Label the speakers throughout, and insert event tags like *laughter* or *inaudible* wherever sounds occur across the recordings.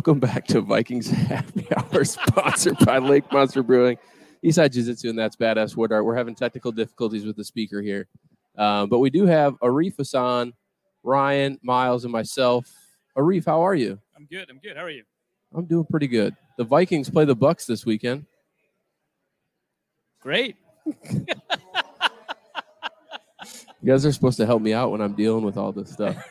Speaker 1: Welcome back to Vikings Happy Hour, sponsored by Lake Monster Brewing, Eastside Jiu Jitsu, and that's Badass Wood Art. We're having technical difficulties with the speaker here, um, but we do have Arif Hasan, Ryan, Myles, and myself. Arif, how are you?
Speaker 2: I'm good. I'm good. How are you?
Speaker 1: I'm doing pretty good. The Vikings play the Bucs this weekend.
Speaker 2: Great.
Speaker 1: You guys are supposed to help me out when I'm dealing with all this stuff. *laughs*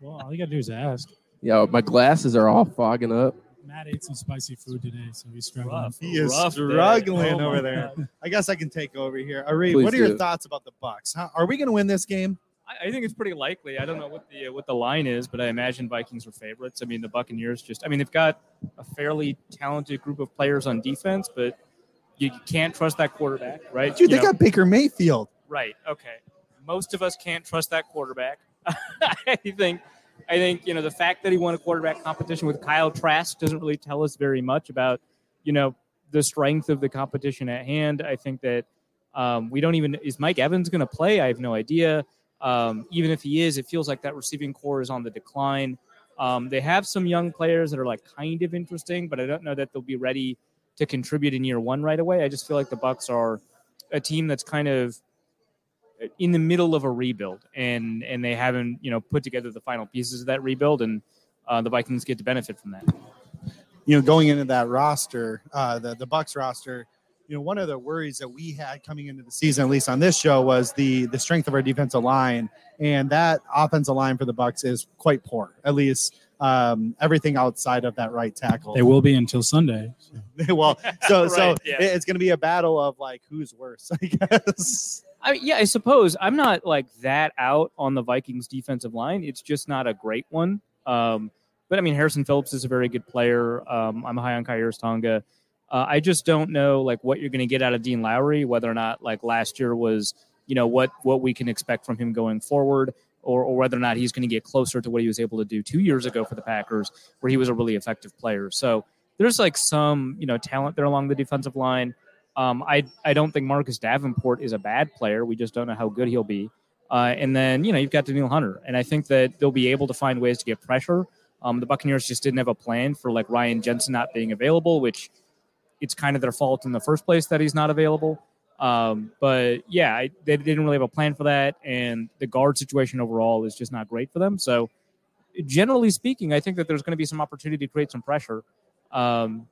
Speaker 3: Well, all you gotta do is ask.
Speaker 1: Yeah, my glasses are all fogging up.
Speaker 3: Matt ate some spicy food today, so he's struggling.
Speaker 2: Rough.
Speaker 4: He is struggling
Speaker 3: Oh
Speaker 4: over there.
Speaker 3: God.
Speaker 4: I guess I can take over here. Ari,
Speaker 1: Please
Speaker 4: what are your
Speaker 1: do.
Speaker 4: thoughts about the Bucs? How, are we going to win this game?
Speaker 2: I, I think it's pretty likely. I don't know what the what the line is, but I imagine Vikings are favorites. I mean, the Buccaneers just. I mean, they've got a fairly talented group of players on defense, but you can't trust that quarterback, right?
Speaker 4: Dude,
Speaker 2: You
Speaker 4: they
Speaker 2: know-
Speaker 4: got Baker Mayfield.
Speaker 2: Right. Okay. Most of us can't trust that quarterback. *laughs* I think. I think you know the fact that he won a quarterback competition with Kyle Trask doesn't really tell us very much about you know the strength of the competition at hand. I think that um, we don't even is Mike Evans going to play? I have no idea. Um, even if he is, it feels like that receiving core is on the decline. Um, they have some young players that are like kind of interesting, but I don't know that they'll be ready to contribute in year one right away. I just feel like the Bucs are a team that's kind of in the middle of a rebuild, and and they haven't you know put together the final pieces of that rebuild, and uh, the Vikings get to benefit from that.
Speaker 4: You know, going into that roster, uh, the the Bucs roster. You know, one of the worries that we had coming into the season, at least on this show, was the the strength of our defensive line, and that offensive line for the Bucs is quite poor. At least um, everything outside of that right tackle.
Speaker 3: They will be until Sunday. so. *laughs*
Speaker 4: well, so *laughs* so
Speaker 2: yeah.
Speaker 4: it's going to be a battle of like who's worse, *laughs* I guess.
Speaker 2: I yeah, I suppose I'm not like that out on the Vikings defensive line. It's just not a great one. Um, but I mean, Harrison Phillips is a very good player. Um, I'm high on Khyiris Tonga. Uh, I just don't know like what you're going to get out of Dean Lowry, whether or not like last year was, you know, what what we can expect from him going forward, or or whether or not he's going to get closer to what he was able to do two years ago for the Packers, where he was a really effective player. So there's like some you know talent there along the defensive line. Um, I I don't think Marcus Davenport is a bad player. We just don't know how good he'll be. Uh, and then you know you've got Danielle Hunter, and I think that they'll be able to find ways to get pressure. Um, the Buccaneers just didn't have a plan for like Ryan Jensen not being available, which it's kind of their fault in the first place that he's not available. Um, but yeah, I, they didn't really have a plan for that, and the guard situation overall is just not great for them. So generally speaking, I think that there's going to be some opportunity to create some pressure. Um,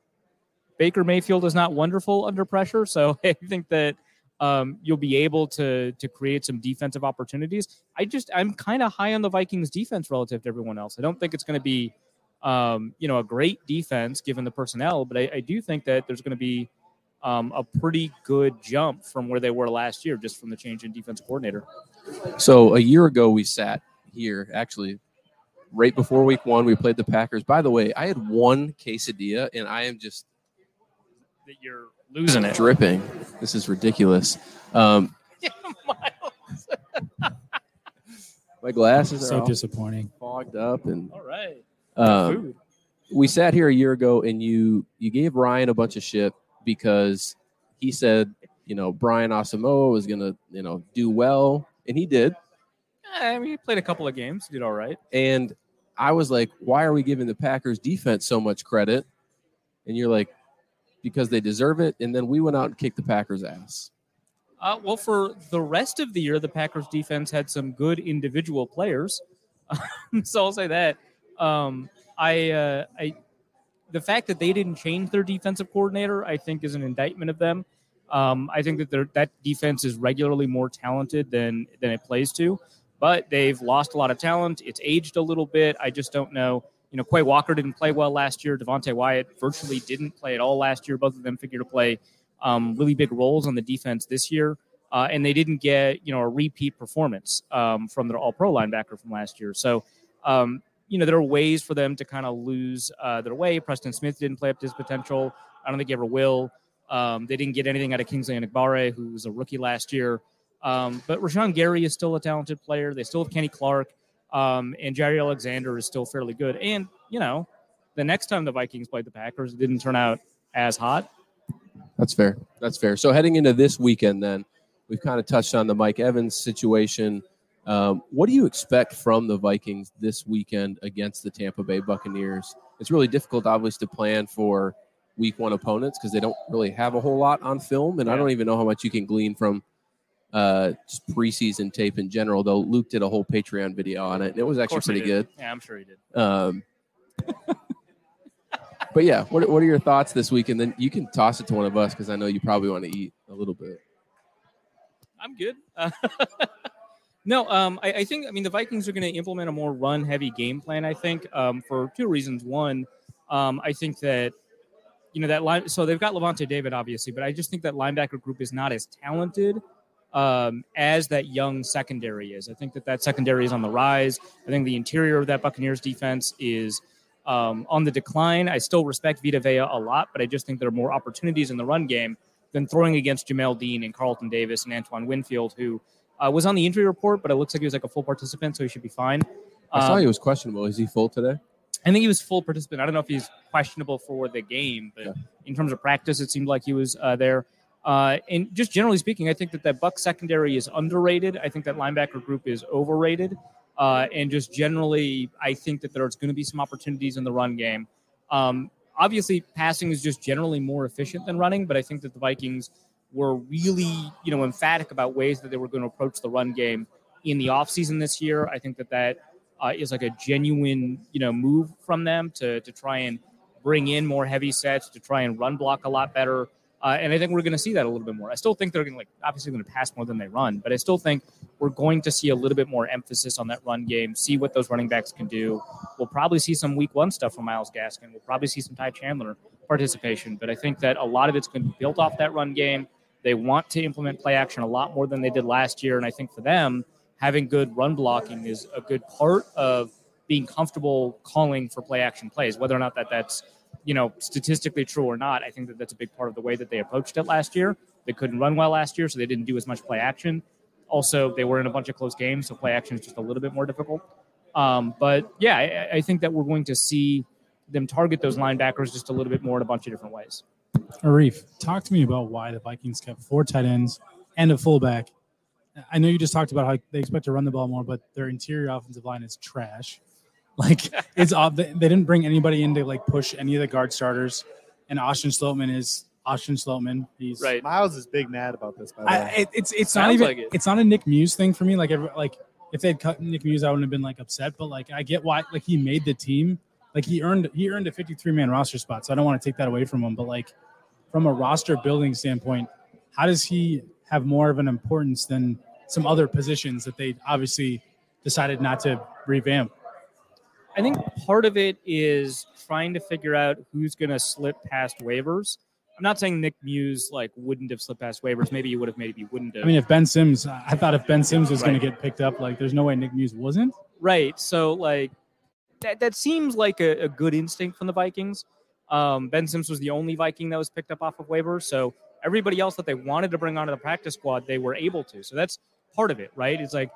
Speaker 2: Baker Mayfield is not wonderful under pressure, so *laughs* I think that um, you'll be able to to create some defensive opportunities. I just I'm kind of high on the Vikings defense relative to everyone else. I don't think it's going to be um, you know a great defense given the personnel, but I, I do think that there's going to be um, a pretty good jump from where they were last year, just from the change in defense coordinator.
Speaker 1: So a year ago, we sat here actually right before week one. We played the Packers. By the way, I had one quesadilla, and I am just
Speaker 2: That you're losing it.
Speaker 1: dripping. This is ridiculous. Um, *laughs* my glasses are
Speaker 3: So disappointing.
Speaker 1: fogged up, and
Speaker 2: All right.
Speaker 1: um,
Speaker 2: Food.
Speaker 1: we sat here a year ago, and you you gave Ryan a bunch of shit because he said, you know, Brian Asamoah was gonna, you know, do well, and he did.
Speaker 2: Yeah, I mean, he played a couple of games, did all right.
Speaker 1: And I was like, why are we giving the Packers defense so much credit? And you're like, because they deserve it. And then we went out and kicked the Packers' ass.
Speaker 2: Uh, well, for the rest of the year, the Packers defense had some good individual players. *laughs* so I'll say that. Um, I, uh, I, the fact that they didn't change their defensive coordinator, I think, is an indictment of them. Um, I think that that defense is regularly more talented than than it plays to, but they've lost a lot of talent. It's aged a little bit. I just don't know. You know, Quay Walker didn't play well last year. Devonte Wyatt virtually didn't play at all last year. Both of them figure to play um, really big roles on the defense this year. Uh, and they didn't get you know a repeat performance um, from their All Pro linebacker from last year. So um, you know there are ways for them to kind of lose uh, their way. Preston Smith didn't play up to his potential. I don't think he ever will. Um, they didn't get anything out of Kingsley Enagbare, who was a rookie last year. Um, but Rashan Gary is still a talented player. They still have Kenny Clark, um, and Jaire Alexander is still fairly good. And you know, the next time the Vikings played the Packers, it didn't turn out as hot.
Speaker 1: That's fair. That's fair. So heading into this weekend, then we've kind of touched on the Mike Evans situation Um, what do you expect from the Vikings this weekend against the Tampa Bay Buccaneers? It's really difficult, obviously, to plan for week one opponents because they don't really have a whole lot on film, and I don't even know how much you can glean from uh, just preseason tape in general. Though Luke did a whole Patreon video on it, and it was actually pretty good.
Speaker 2: Yeah, I'm sure he did.
Speaker 1: Um, but yeah, what, what are your thoughts this week? And then you can toss it to one of us because I know you probably want to eat a little bit.
Speaker 2: I'm good. Uh, *laughs* no, um, I, I think I mean the Vikings are going to implement a more run-heavy game plan. I think um, for two reasons. One, um, I think that you know that line. So they've got Lavonte David, obviously, but I just think that linebacker group is not as talented um, as that young secondary is. I think that that secondary is on the rise. I think the interior of that Buccaneers defense is. Um, on the decline, I still respect Vita Vea a lot, but I just think there are more opportunities in the run game than throwing against Jamel Dean and Carlton Davis and Antoine Winfield, who uh, was on the injury report, but it looks like he was like a full participant, so he should be fine.
Speaker 1: I saw
Speaker 2: Um,
Speaker 1: he was questionable. Is he full today?
Speaker 2: I think he was full participant. I don't know if he's questionable for the game, but
Speaker 1: Yeah.
Speaker 2: in terms of practice, it seemed like he was uh, there. Uh, and just generally speaking, I think that that Buck secondary is underrated. I think that linebacker group is overrated. Uh, and just generally, I think that there's going to be some opportunities in the run game. Um, obviously, passing is just generally more efficient than running, but I think that the Vikings were really, you know, emphatic about ways that they were going to approach the run game in the offseason this year. I think that that uh, is like a genuine, you know, move from them to to try and bring in more heavy sets, to try and run block a lot better. Uh, and I think we're going to see that a little bit more. I still think they're going to like obviously going to pass more than they run, but I still think we're going to see a little bit more emphasis on that run game. See what those running backs can do. We'll probably see some week one stuff from Myles Gaskin. We'll probably see some Ty Chandler participation, but I think that a lot of it's going to be built off that run game. They want to implement play action a lot more than they did last year, and I think for them, having good run blocking is a good part of being comfortable calling for play action plays. Whether or not that that's you know statistically true or not, I think that that's a big part of the way that they approached it last year. They couldn't run well last year, so they didn't do as much play action. Also, they were in a bunch of close games, so play action is just a little bit more difficult. Um, but yeah, I, I think that we're going to see them target those linebackers just a little bit more in a bunch of different ways.
Speaker 3: Arif, talk to me about why the Vikings kept four tight ends and a fullback. I know you just talked about how they expect to run the ball more, but their interior offensive line is trash. *laughs* Like it's odd. They, they didn't bring anybody in to like push any of the guard starters. And Austin Schlottmann is Austin Schlottmann. He's
Speaker 2: Right.
Speaker 4: Myles is big mad about this. By the
Speaker 3: I,
Speaker 4: way,
Speaker 3: it, it's it's not even
Speaker 2: like it.
Speaker 3: it's not a Nick Muse thing for me. Like every, like if they'd cut Nick Muse, I wouldn't have been like upset. But like I get why like he made the team. Like he earned he earned a 53 man roster spot. So I don't want to take that away from him. But like from a roster building standpoint, how does he have more of an importance than some other positions that they obviously decided not to revamp?
Speaker 2: I think part of it is trying to figure out who's going to slip past waivers. I'm not saying Nick Muse like wouldn't have slipped past waivers. Maybe he would have. Maybe he wouldn't have.
Speaker 3: I mean, if Ben Sims, I thought if Ben Sims was going to get picked up, like there's no way Nick Muse wasn't.
Speaker 2: Right. So like that that seems like a, a good instinct from the Vikings. Um, ben Sims was the only Viking that was picked up off of waivers. So everybody else that they wanted to bring onto the practice squad, they were able to. So that's part of it, right? It's like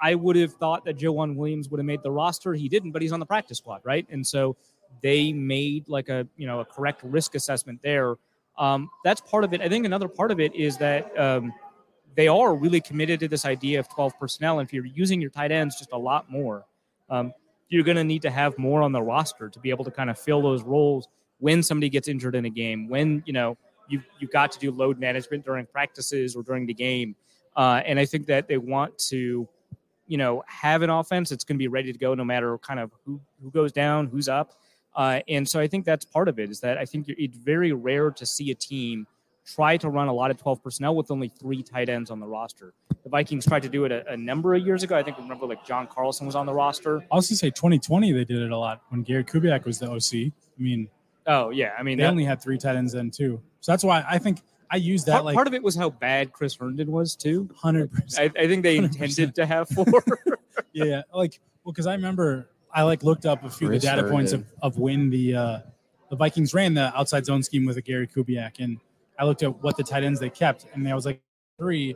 Speaker 2: I would have thought that Joanne Williams would have made the roster. He didn't, but he's on the practice squad, right? And so they made like a you know a correct risk assessment there. Um, that's part of it. I think another part of it is that um, they are really committed to this idea of 12 personnel. And if you're using your tight ends just a lot more, um, you're going to need to have more on the roster to be able to kind of fill those roles when somebody gets injured in a game, when, you know, you've, you've got to do load management during practices or during the game. Uh, and I think that they want to, you know, have an offense that's going to be ready to go no matter kind of who, who goes down, who's up. Uh, and so I think that's part of it is that I think it's very rare to see a team try to run a lot of 12 personnel with only three tight ends on the roster. The Vikings tried to do it a, a number of years ago. I think remember like John Carlson was on the roster.
Speaker 3: I was going to say 2020, they did it a lot when Gary Kubiak was the OC. I mean,
Speaker 2: Oh yeah, I mean
Speaker 3: they
Speaker 2: that,
Speaker 3: only had three tight ends then too. So that's why I think I use that
Speaker 2: part,
Speaker 3: like
Speaker 2: part of it was how bad Chris Herndon was too.
Speaker 3: 100%.
Speaker 2: I, I think they
Speaker 3: 100%.
Speaker 2: intended to have four.
Speaker 3: yeah, *laughs* yeah. Like, well, because I remember I like looked up a few of the
Speaker 1: Chris
Speaker 3: data points of, of when the uh, the Vikings ran the outside zone scheme with a Gary Kubiak, and I looked at what the tight ends they kept, and I was like three.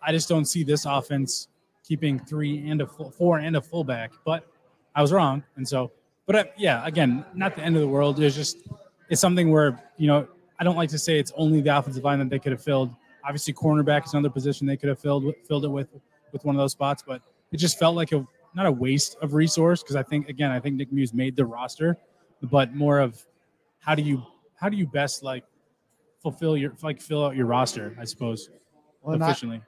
Speaker 3: I just don't see this offense keeping three and a full, four and a fullback, but I was wrong, and so. But uh, yeah, again, not the end of the world. It's just it's something where you know I don't like to say it's only the offensive line that they could have filled. Obviously, cornerback is another position they could have filled filled it with with one of those spots, but it just felt like a not a waste of resource because I think again I think Nick Muse made the roster, but more of how do you how do you best like fulfill your like fill out your roster I suppose
Speaker 4: Well, and I-
Speaker 3: efficiently.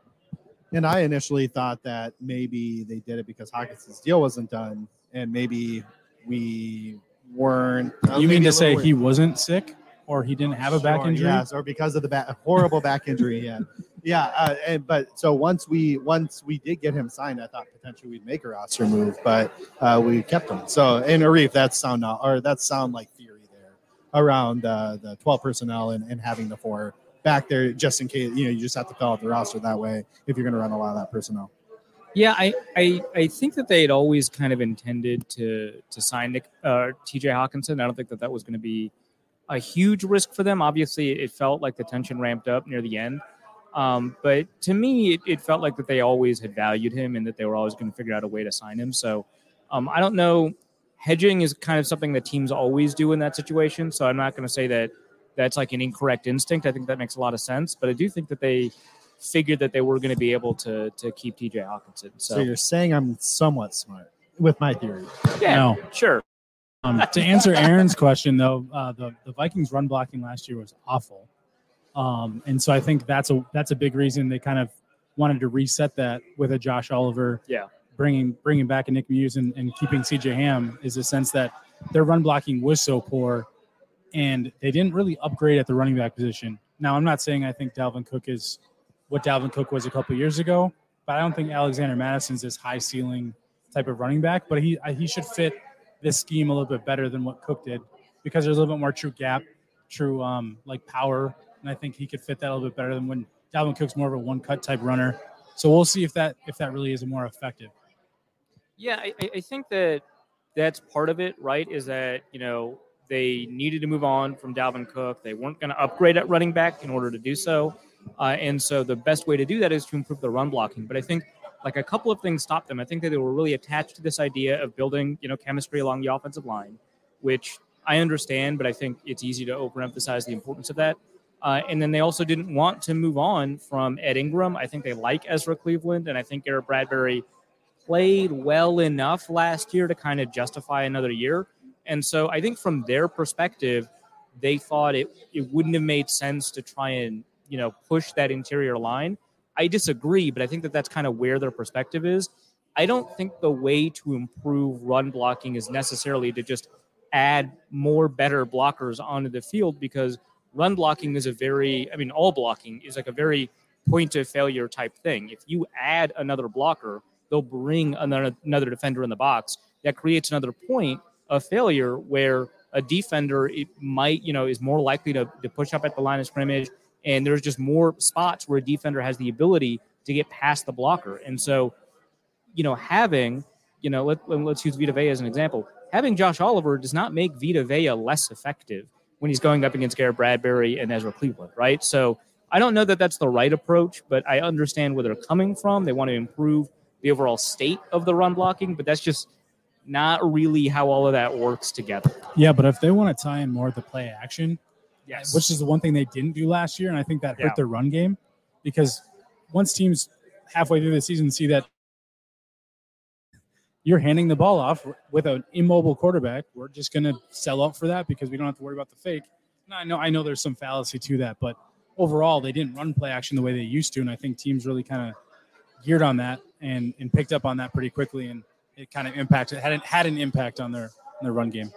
Speaker 4: And I initially thought that maybe they did it because Hockenson's deal wasn't done, and maybe we weren't.
Speaker 3: you mean to say he wasn't sick or he didn't have a back
Speaker 4: Sure,
Speaker 3: injury?
Speaker 4: Yes, or because of the back, horrible back injury he had. *laughs* Yeah, uh, and but so once we once we did get him signed, I thought potentially we'd make a roster move, but uh, we kept him. So in Arif, that's sound now, or that's sound like theory there around uh, the twelve personnel and, and having the four back there just in case you know you just have to fill out the roster that way if you're going to run a lot of that personnel.
Speaker 2: Yeah, I, I I think that they had always kind of intended to to sign Nick uh, T.J. Hockenson. I don't think that that was going to be a huge risk for them. Obviously, it felt like the tension ramped up near the end. Um, but to me, it, it felt like that they always had valued him and that they were always going to figure out a way to sign him. So um, I don't know. Hedging is kind of something that teams always do in that situation. So I'm not going to say that that's like an incorrect instinct. I think that makes a lot of sense. But I do think that they figured that they were going to be able to to keep TJ Hockenson.
Speaker 4: So,
Speaker 2: So,
Speaker 4: you're saying I'm somewhat smart with my theory.
Speaker 2: yeah,
Speaker 3: No.
Speaker 2: sure.
Speaker 3: Um, to answer Aaron's question, though, uh, the the Vikings run blocking last year was awful, um, and so I think that's a that's a big reason they kind of wanted to reset that with a Josh Oliver,
Speaker 2: Yeah.
Speaker 3: bringing bringing back a Nick Muse and, and keeping C.J. Ham is a sense that their run blocking was so poor, and they didn't really upgrade at the running back position. Now, I'm not saying I think Dalvin Cook is what Dalvin Cook was a couple years ago, but I don't think Alexander Mattison's this high ceiling type of running back. But he he should fit this scheme a little bit better than what Cook did because there's a little bit more true gap, true um, like power, and I think he could fit that a little bit better than when Dalvin Cook's more of a one cut type runner. So we'll see if that if that really is more effective.
Speaker 2: Yeah, I, I- think that that's part of it, right? Is that you know they needed to move on from Dalvin Cook. They weren't going to upgrade at running back in order to do so, uh, and so the best way to do that is to improve the run blocking. But I think like a couple of things stopped them. I think that they were really attached to this idea of building you know chemistry along the offensive line, which I understand, but I think it's easy to overemphasize the importance of that. Uh, and then they also didn't want to move on from Ed Ingram. I think they like Ezra Cleveland, and I think Garrett Bradbury played well enough last year to kind of justify another year. And so I think from their perspective, they thought it, it wouldn't have made sense to try and, you know, push that interior line. I disagree, but I think that that's kind of where their perspective is. I don't think the way to improve run blocking is necessarily to just add more better blockers onto the field because run blocking is a very, I mean, all blocking is like a very point of failure type thing. If you add another blocker, they'll bring another, another defender in the box. That creates another point of failure where a defender it might, you know, is more likely to, to push up at the line of scrimmage. And there's just more spots where a defender has the ability to get past the blocker. And so, you know, having, you know, let, let's use Vita Vea as an example. Having Josh Oliver does not make Vita Vea less effective when he's going up against Garrett Bradbury and Ezra Cleveland, right? So I don't know that that's the right approach, but I understand where they're coming from. They want to improve the overall state of the run blocking, but that's just not really how all of that works together.
Speaker 3: Yeah, but if they want to tie in more of the play action,
Speaker 2: Yes.
Speaker 3: which is the one thing they didn't do last year, and I think that hurt
Speaker 2: Yeah.
Speaker 3: their run game because once teams halfway through the season see that you're handing the ball off with an immobile quarterback, we're just going to sell out for that because we don't have to worry about the fake. And I know I know there's some fallacy to that, but overall they didn't run play action the way they used to, and I think teams really kind of geared on that and and picked up on that pretty quickly, and it kind of impacted had an, had an impact on their on their run game.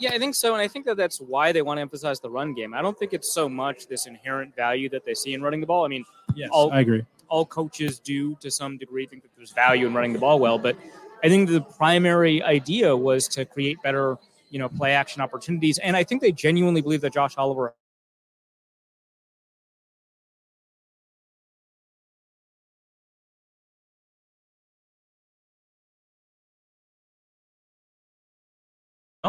Speaker 2: Yeah, I think so, and I think that that's why they want to emphasize the run game. I don't think it's so much this inherent value that they see in running the ball. I mean,
Speaker 3: Yes,
Speaker 2: All-
Speaker 3: I agree.
Speaker 2: all coaches do to some degree think that there's value in running the ball well, but I think the primary idea was to create better, you know, play action opportunities, and I think they genuinely believe that Josh Oliver.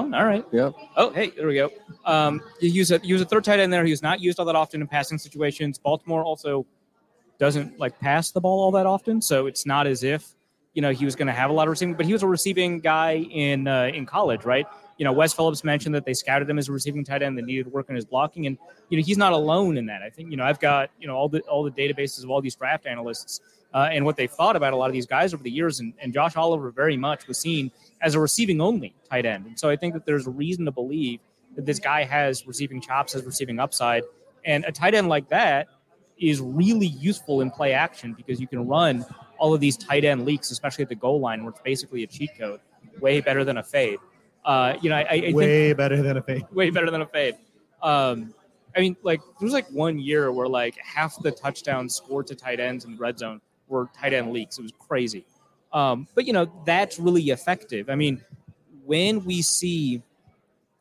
Speaker 2: Oh, all right.
Speaker 1: Yeah.
Speaker 2: Oh, hey, there we go. Um, you use a you use a third tight end there. He was not used all that often in passing situations. Baltimore also doesn't like pass the ball all that often, so it's not as if you know he was going to have a lot of receiving. But he was a receiving guy in uh, in college, right? You know, Wes Phillips mentioned that they scouted him as a receiving tight end that needed work on his blocking, and you know he's not alone in that. I think you know I've got you know all the all the databases of all these draft analysts uh, and what they thought about a lot of these guys over the years. And, and Josh Oliver very much was seen as a receiving only tight end. And so I think that there's a reason to believe that this guy has receiving chops, has receiving upside. And a tight end like that is really useful in play action because you can run all of these tight end leaks, especially at the goal line, where it's basically a cheat code, way better than a fade. Uh, you know, I, I
Speaker 4: way better than a fade.
Speaker 2: way better than a fade. Um, I mean, like there was like one year where like half the touchdowns scored to tight ends in the red zone were tight end leaks. It was crazy. Um, but you know, that's really effective. I mean, when we see,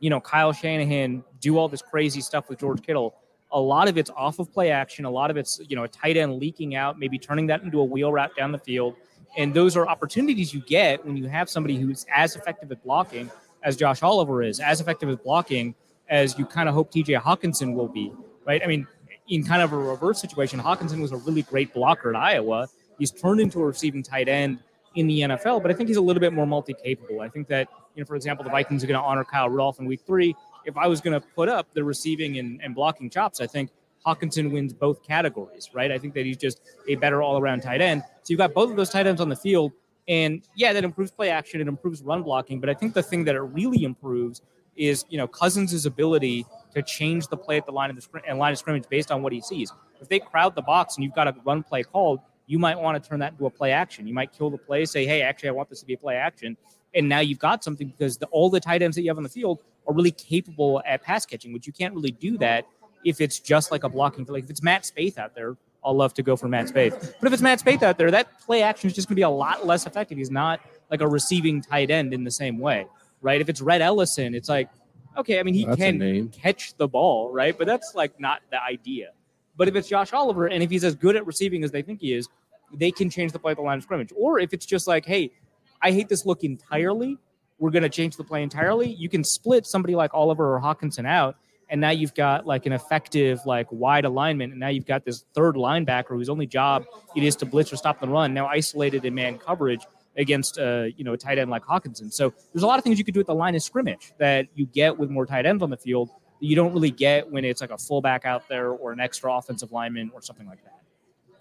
Speaker 2: you know, Kyle Shanahan do all this crazy stuff with George Kittle, a lot of it's off of play action. A lot of it's, you know, a tight end leaking out, maybe turning that into a wheel route down the field. And those are opportunities you get when you have somebody who's as effective at blocking as Josh Oliver is, as effective at blocking as you kind of hope TJ Hockenson will be, right? I mean, in kind of a reverse situation, Hockenson was a really great blocker at Iowa. He's turned into a receiving tight end in the NFL, but I think he's a little bit more multi capable. I think that, you know, for example, the Vikings are going to honor Kyle Rudolph in week three. If I was going to put up the receiving and, and blocking chops, I think Hockenson wins both categories, right? I think that he's just a better all around tight end. So you've got both of those tight ends on the field. And yeah, that improves play action, it improves run blocking. But I think the thing that it really improves is, you know, Cousins' ability to change the play at the line of the scrim- and line of scrimmage based on what he sees. If they crowd the box and you've got a run play called, you might want to turn that into a play action. You might kill the play, say, hey, actually, I want this to be a play action. And now you've got something because the, all the tight ends that you have on the field are really capable at pass catching, which you can't really do that if it's just like a blocking. Like if it's Matt Spaeth out there, I'll love to go for Matt Spaeth. But if it's Matt Spaeth out there, that play action is just going to be a lot less effective. He's not like a receiving tight end in the same way, right? If it's Rhett Ellison, it's like, okay, I mean, he
Speaker 1: That's
Speaker 2: can catch the ball, right? But that's like not the idea. But if it's Josh Oliver and if he's as good at receiving as they think he is, they can change the play at the line of scrimmage. Or if it's just like, hey, I hate this look entirely, we're going to change the play entirely. You can split somebody like Oliver or Hockenson out, and now you've got like an effective like wide alignment, and now you've got this third linebacker whose only job it is to blitz or stop the run, now isolated in man coverage against uh, you know a tight end like Hockenson. So there's a lot of things you could do at the line of scrimmage that you get with more tight ends on the field you don't really get when it's like a fullback out there or an extra offensive lineman or something like that.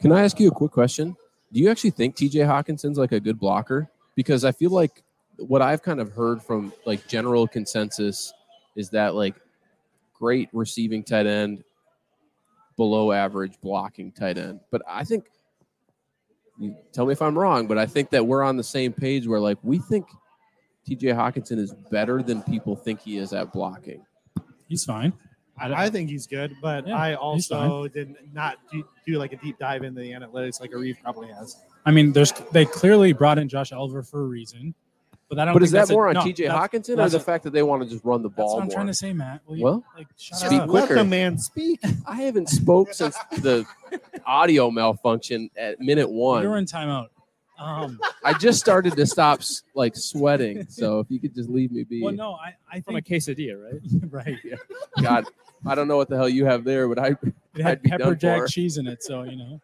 Speaker 1: Can I ask you a quick question? Do you actually think TJ Hockenson's like a good blocker? Because I feel like what I've kind of heard from like general consensus is that like great receiving tight end, below average blocking tight end. But I think you tell me if I'm wrong, but I think that we're on the same page where like we think TJ Hockenson is better than people think he is at blocking.
Speaker 3: He's fine.
Speaker 4: I, I think he's good, but
Speaker 3: Yeah,
Speaker 4: I also did not do, do like a deep dive into the analytics like a Arif probably has.
Speaker 3: I mean, there's they clearly brought in Josh Oliver for a reason, but I don't.
Speaker 1: But
Speaker 3: think
Speaker 1: is that
Speaker 3: that's a-
Speaker 1: more on
Speaker 3: no,
Speaker 1: TJ Hockenson or
Speaker 3: that's
Speaker 1: the fact that they want to just run the
Speaker 3: That's
Speaker 1: ball
Speaker 3: what I'm
Speaker 1: more?
Speaker 3: trying to say, Matt. Will you,
Speaker 1: Well,
Speaker 3: like, shut
Speaker 1: speak
Speaker 3: up.
Speaker 1: quicker.
Speaker 4: Let the man speak.
Speaker 1: I haven't spoke since the *laughs* audio malfunction at minute one.
Speaker 3: You're in timeout. Um,
Speaker 1: I just started to stop like sweating. So if you could just leave me be.
Speaker 3: well, no, I, I
Speaker 2: From a quesadilla, right? *laughs*
Speaker 3: right.
Speaker 1: God, I don't know what the hell you have there, but I
Speaker 3: It
Speaker 1: I'd
Speaker 3: had
Speaker 1: be
Speaker 3: pepper jack
Speaker 1: for.
Speaker 3: cheese in it, so you know.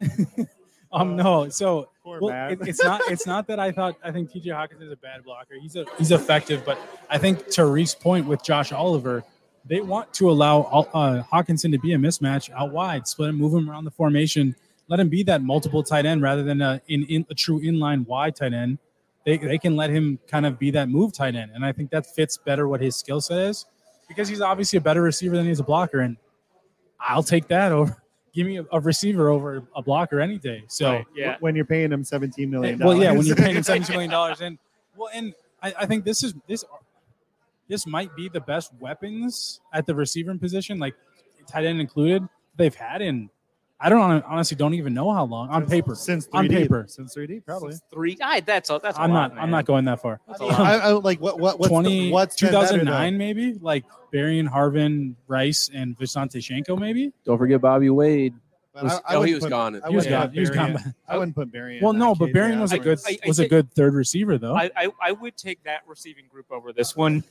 Speaker 3: *laughs* um, no, so well, it, it's not. It's not that I thought. I think T.J. Hawkins is a bad blocker. He's a he's effective, but I think to Reef's point with Josh Oliver, they want to allow uh, Hockenson to be a mismatch out wide, split him, move him around the formation, let him be that multiple tight end rather than a in, in a true inline wide tight end. They they can let him kind of be that move tight end, and I think that fits better what his skill set is because he's obviously a better receiver than he's a blocker, and I'll take that over. *laughs* Give me a, a receiver over a blocker any day. So.
Speaker 2: Right, yeah.
Speaker 4: When you're paying him $17 million.
Speaker 3: Well, yeah, when you're paying him *laughs* $17 million. and well, and I, I think this is this this might be the best weapons at the receiver position, like tight end included, they've had in. I don't honestly don't even know how long on paper.
Speaker 4: since 3D,
Speaker 3: On paper.
Speaker 4: since 3D probably.
Speaker 2: Three. I, that's a, that's. a
Speaker 3: I'm
Speaker 2: lot,
Speaker 3: not. I'm not going that far.
Speaker 2: That's a
Speaker 4: I,
Speaker 2: lot.
Speaker 4: I, like what what what's
Speaker 3: 20,
Speaker 4: the, what's been better, though?
Speaker 3: 2009 maybe like Berrian Harvin, Rice, and Visanthe Shiancoe maybe.
Speaker 1: don't forget Bobby Wade. Was-
Speaker 4: I, I
Speaker 1: oh, he
Speaker 4: wouldn't
Speaker 1: was
Speaker 4: put-
Speaker 1: gone.
Speaker 3: He was
Speaker 4: wouldn't
Speaker 3: gone.
Speaker 4: put
Speaker 3: He was
Speaker 4: Barry
Speaker 3: gone.
Speaker 4: I wouldn't put Barry. in
Speaker 3: Well, no, but
Speaker 4: case, Berrian
Speaker 3: was a
Speaker 2: I-
Speaker 3: good
Speaker 2: I- I
Speaker 3: was a good third receiver though.
Speaker 2: I, I I would take that receiving group over this one,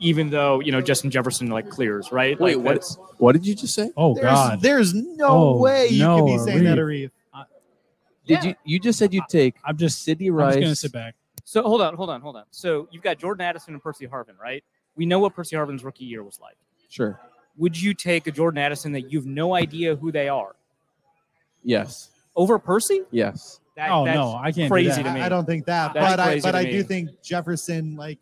Speaker 2: even though you know Justin Jefferson like clears right.
Speaker 1: Wait,
Speaker 2: like,
Speaker 1: what?
Speaker 2: that's-
Speaker 1: What did you just say?
Speaker 3: oh
Speaker 4: There's,
Speaker 3: God,
Speaker 4: there's no
Speaker 3: Oh,
Speaker 4: way you
Speaker 3: no,
Speaker 4: could be saying that,
Speaker 3: Arif.
Speaker 4: Arif.
Speaker 1: Did you? You just said you'd take
Speaker 3: I'm just
Speaker 1: Sidney Rice.
Speaker 3: I'm just gonna sit back.
Speaker 2: So hold on, hold on, hold on. So you've got Jordan Addison and Percy Harvin, right? We know what Percy Harvin's rookie year was like.
Speaker 1: Sure.
Speaker 2: Would you take a Jordan Addison that you've no idea who they are?
Speaker 1: Yes.
Speaker 2: over Percy.
Speaker 1: Yes.
Speaker 2: That,
Speaker 3: oh
Speaker 2: that's
Speaker 3: no, I can't.
Speaker 2: crazy
Speaker 3: do
Speaker 2: to me.
Speaker 4: I, I don't think that,
Speaker 2: That's
Speaker 4: but I but
Speaker 2: to
Speaker 4: I
Speaker 2: me.
Speaker 4: do think Jefferson like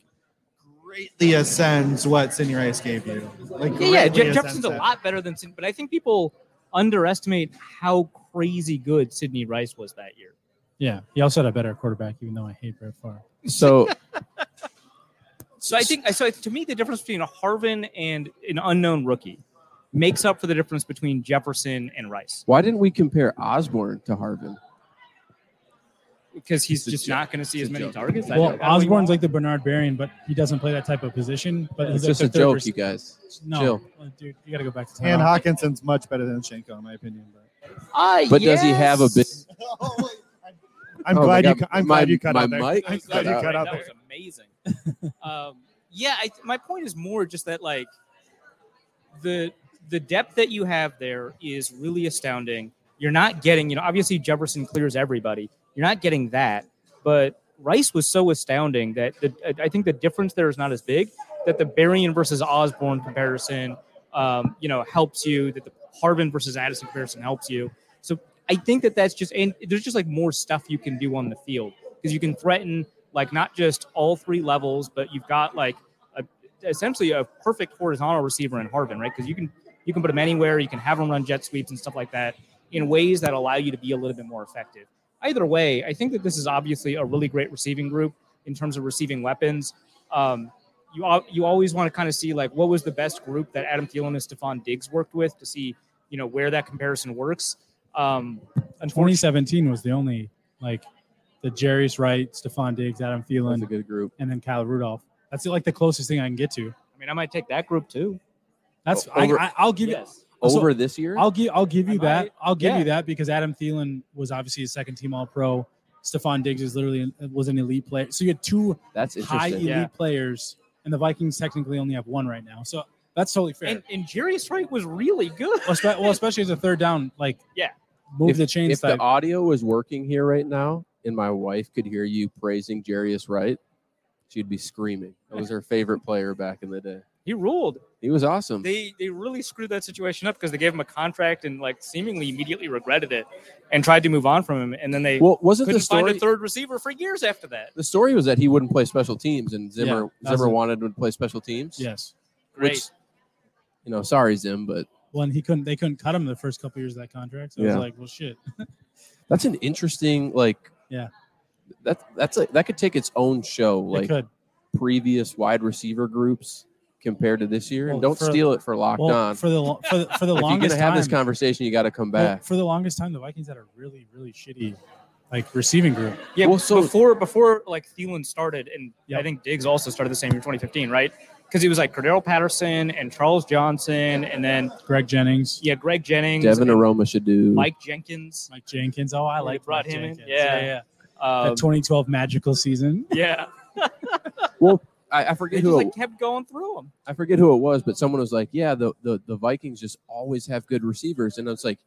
Speaker 4: greatly ascends what Sidney Rice gave you. Like
Speaker 2: Yeah, yeah. Je- Jefferson's a lot better than Sid, but I think people underestimate how crazy good Sidney Rice was that year.
Speaker 3: Yeah, he also had a better quarterback, even though I hate Brett Favre.
Speaker 1: So *laughs*
Speaker 2: So I think so. To me, the difference between a Harvin and an unknown rookie makes up for the difference between Jefferson and Rice
Speaker 1: why didn't we compare Osborn to Harvin?
Speaker 2: Because he's
Speaker 1: It's
Speaker 2: just
Speaker 1: joke.
Speaker 2: not going to see as many
Speaker 1: joke.
Speaker 2: targets.
Speaker 3: Well,
Speaker 2: I don't
Speaker 3: Osborn's
Speaker 2: even
Speaker 3: like the Bernard Berrian, but he doesn't play that type of position. But
Speaker 1: It's
Speaker 3: he's
Speaker 1: just a
Speaker 3: like the third
Speaker 1: joke,
Speaker 3: rec-
Speaker 1: you guys.
Speaker 3: No,
Speaker 1: Chill.
Speaker 3: Dude, you got to go back to
Speaker 4: And. Hockenson's much better than Shiancoe, in my opinion. But
Speaker 2: know. Uh,
Speaker 1: But does he have a bit? *laughs*
Speaker 4: I'm
Speaker 1: Oh
Speaker 4: glad you.
Speaker 1: God,
Speaker 4: cu- I'm
Speaker 1: my-
Speaker 4: glad you cut
Speaker 1: my
Speaker 4: out there.
Speaker 1: mic
Speaker 4: I'm glad you
Speaker 1: out.
Speaker 4: cut out
Speaker 2: that
Speaker 4: there.
Speaker 2: was amazing. um, yeah, I, my point is more just that like the the depth that you have there is really astounding. You're not getting, you know, obviously Jefferson clears everybody. You're not getting that, but Rice was so astounding that the, I think the difference there is not as big. That the Berrian versus Osborn comparison, um, you know, helps you. That the Harvin versus Addison comparison helps you. So I think that that's just and there's just like more stuff you can do on the field because you can threaten like not just all three levels, but you've got like a, essentially a perfect horizontal receiver in Harvin, right? Because you can you can put him anywhere, you can have him run jet sweeps and stuff like that in ways that allow you to be a little bit more effective. Either way, I think that this is obviously a really great receiving group in terms of receiving weapons. Um, you you always want to kind of see like what was the best group that Adam Thielen and Stefon Diggs worked with to see you know where that comparison works. Um, unfortunately,
Speaker 3: 2017 was the only like the Jarius Wright, Stefon Diggs, Adam
Speaker 1: That's a good group.
Speaker 3: and then Kyle Rudolph. That's like the closest thing I can get to.
Speaker 2: I mean, I might take that group too.
Speaker 3: That's
Speaker 1: O- over-
Speaker 3: I, I, I'll give you.
Speaker 2: Yes.
Speaker 3: Also,
Speaker 1: Over this year?
Speaker 3: I'll give I'll give
Speaker 2: I
Speaker 3: you that.
Speaker 2: might-
Speaker 3: I'll give
Speaker 2: yeah.
Speaker 3: you that because Adam Thielen was obviously a second team All Pro. Stefon Diggs is literally was an elite player. So you had two
Speaker 1: That's
Speaker 3: high elite.
Speaker 2: Yeah.
Speaker 3: players, and the Vikings technically only have one right now. So that's totally fair.
Speaker 2: And, and Jarius Wright was really good.
Speaker 3: well, espe- well, especially as a third down, like
Speaker 2: Yeah.
Speaker 3: move
Speaker 1: If-
Speaker 3: the chains
Speaker 1: If the audio was working here right now and my wife could hear you praising Jarius Wright, she'd be screaming. That was her favorite player back in the day.
Speaker 2: He ruled.
Speaker 1: He was awesome.
Speaker 2: They they really screwed that situation up because they gave him a contract and like seemingly immediately regretted it and tried to move on from him. And then they
Speaker 1: well, wasn't the story
Speaker 2: find a third receiver for years after that.
Speaker 1: the story was that he wouldn't play special teams and Zimmer
Speaker 3: Yeah,
Speaker 1: Zimmer
Speaker 3: it.
Speaker 1: wanted him to play special teams?
Speaker 3: yes.
Speaker 2: Great.
Speaker 1: Which you know, sorry Zim, but
Speaker 3: Well, and he couldn't. They couldn't cut him the first couple years of that contract. So I
Speaker 1: Yeah.
Speaker 3: was like, well, shit. *laughs*
Speaker 1: that's an interesting like
Speaker 3: Yeah.
Speaker 1: That that's like that could take its own show,
Speaker 3: They
Speaker 1: like
Speaker 3: could.
Speaker 1: previous wide receiver groups compared to this year. and
Speaker 3: Well,
Speaker 1: don't
Speaker 3: for-
Speaker 1: steal it for locked
Speaker 3: Well,
Speaker 1: on.
Speaker 3: for the lo- for the, for the *laughs*
Speaker 1: if you're gonna have
Speaker 3: time,
Speaker 1: this conversation, you got to come
Speaker 3: well,
Speaker 1: back.
Speaker 3: for the longest time, the Vikings had a really really shitty like receiving group.
Speaker 2: Yeah,
Speaker 1: Well, so-
Speaker 2: before before like Thielen started, and
Speaker 3: Yep.
Speaker 2: I think Diggs also started the same year, 2015, right? Because he was like Cordarrelle Patterson and Charles Johnson, and then
Speaker 3: Greg Jennings,
Speaker 2: yeah, Greg Jennings,
Speaker 1: Devin
Speaker 2: and
Speaker 1: Aromashodu.
Speaker 2: Mike Jenkins.
Speaker 3: Mike Jenkins. Oh, I like
Speaker 2: brought
Speaker 3: Mike
Speaker 2: him in.
Speaker 3: Jenkins.
Speaker 2: Yeah.
Speaker 3: yeah.
Speaker 2: Um,
Speaker 3: That 2012 magical season.
Speaker 2: yeah,
Speaker 1: Well, I, I
Speaker 2: they
Speaker 1: forget
Speaker 2: just
Speaker 1: who it,
Speaker 2: kept going through them.
Speaker 1: I forget who it was, but someone was like, "Yeah, the, the the Vikings just always have good receivers," and I was like,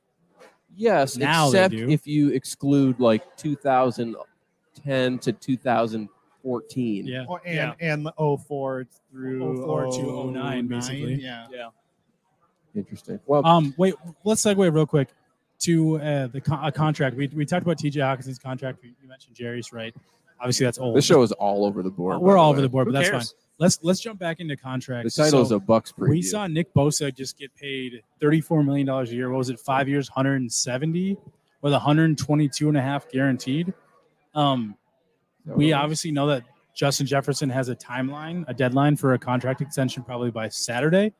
Speaker 1: yes,
Speaker 3: Now
Speaker 1: except if you exclude like 2010 to 2014.
Speaker 3: Yeah.
Speaker 4: Oh, and
Speaker 2: Yeah.
Speaker 4: and 04 through
Speaker 3: 04 to 09, basically.
Speaker 4: Yeah.
Speaker 2: Yeah,
Speaker 1: Interesting. Well,
Speaker 3: Um, wait, let's segue real quick to uh, the con- a contract. We, we talked about TJ Hockenson's contract. We, we mentioned Jarius Wright. Obviously, that's old.
Speaker 1: this show is all over the board.
Speaker 3: We're all
Speaker 1: the
Speaker 3: over the board,
Speaker 2: Who
Speaker 3: but that's
Speaker 2: cares?
Speaker 3: fine. Let's let's jump back into contracts.
Speaker 1: The
Speaker 3: contracts.
Speaker 1: title is a Bucs preview.
Speaker 3: we saw Nick Bosa just get paid $34 million a year. What was it? Five years, 170 with 122 and a half guaranteed. Um, we obviously know that Justin Jefferson has a timeline, a deadline for a contract extension probably by Saturday.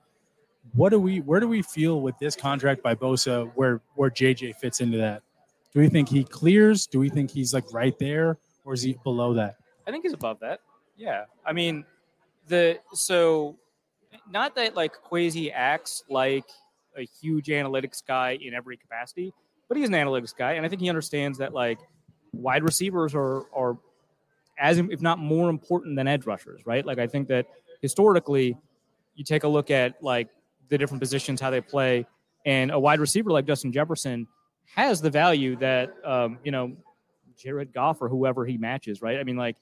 Speaker 3: What do we where do we feel with this contract by Bosa where where JJ fits into that? Do we think he clears? Do we think he's like right there or is he below that?
Speaker 2: I think he's above that. Yeah, I mean, the so not that like Kwesi acts like a huge analytics guy in every capacity, but he's an analytics guy, and I think he understands that like wide receivers are are as if not more important than edge rushers, right? Like I think that historically, you take a look at like the different positions how they play, and a wide receiver like Justin Jefferson has the value that um, you know Jared Goff or whoever he matches, right? I mean, like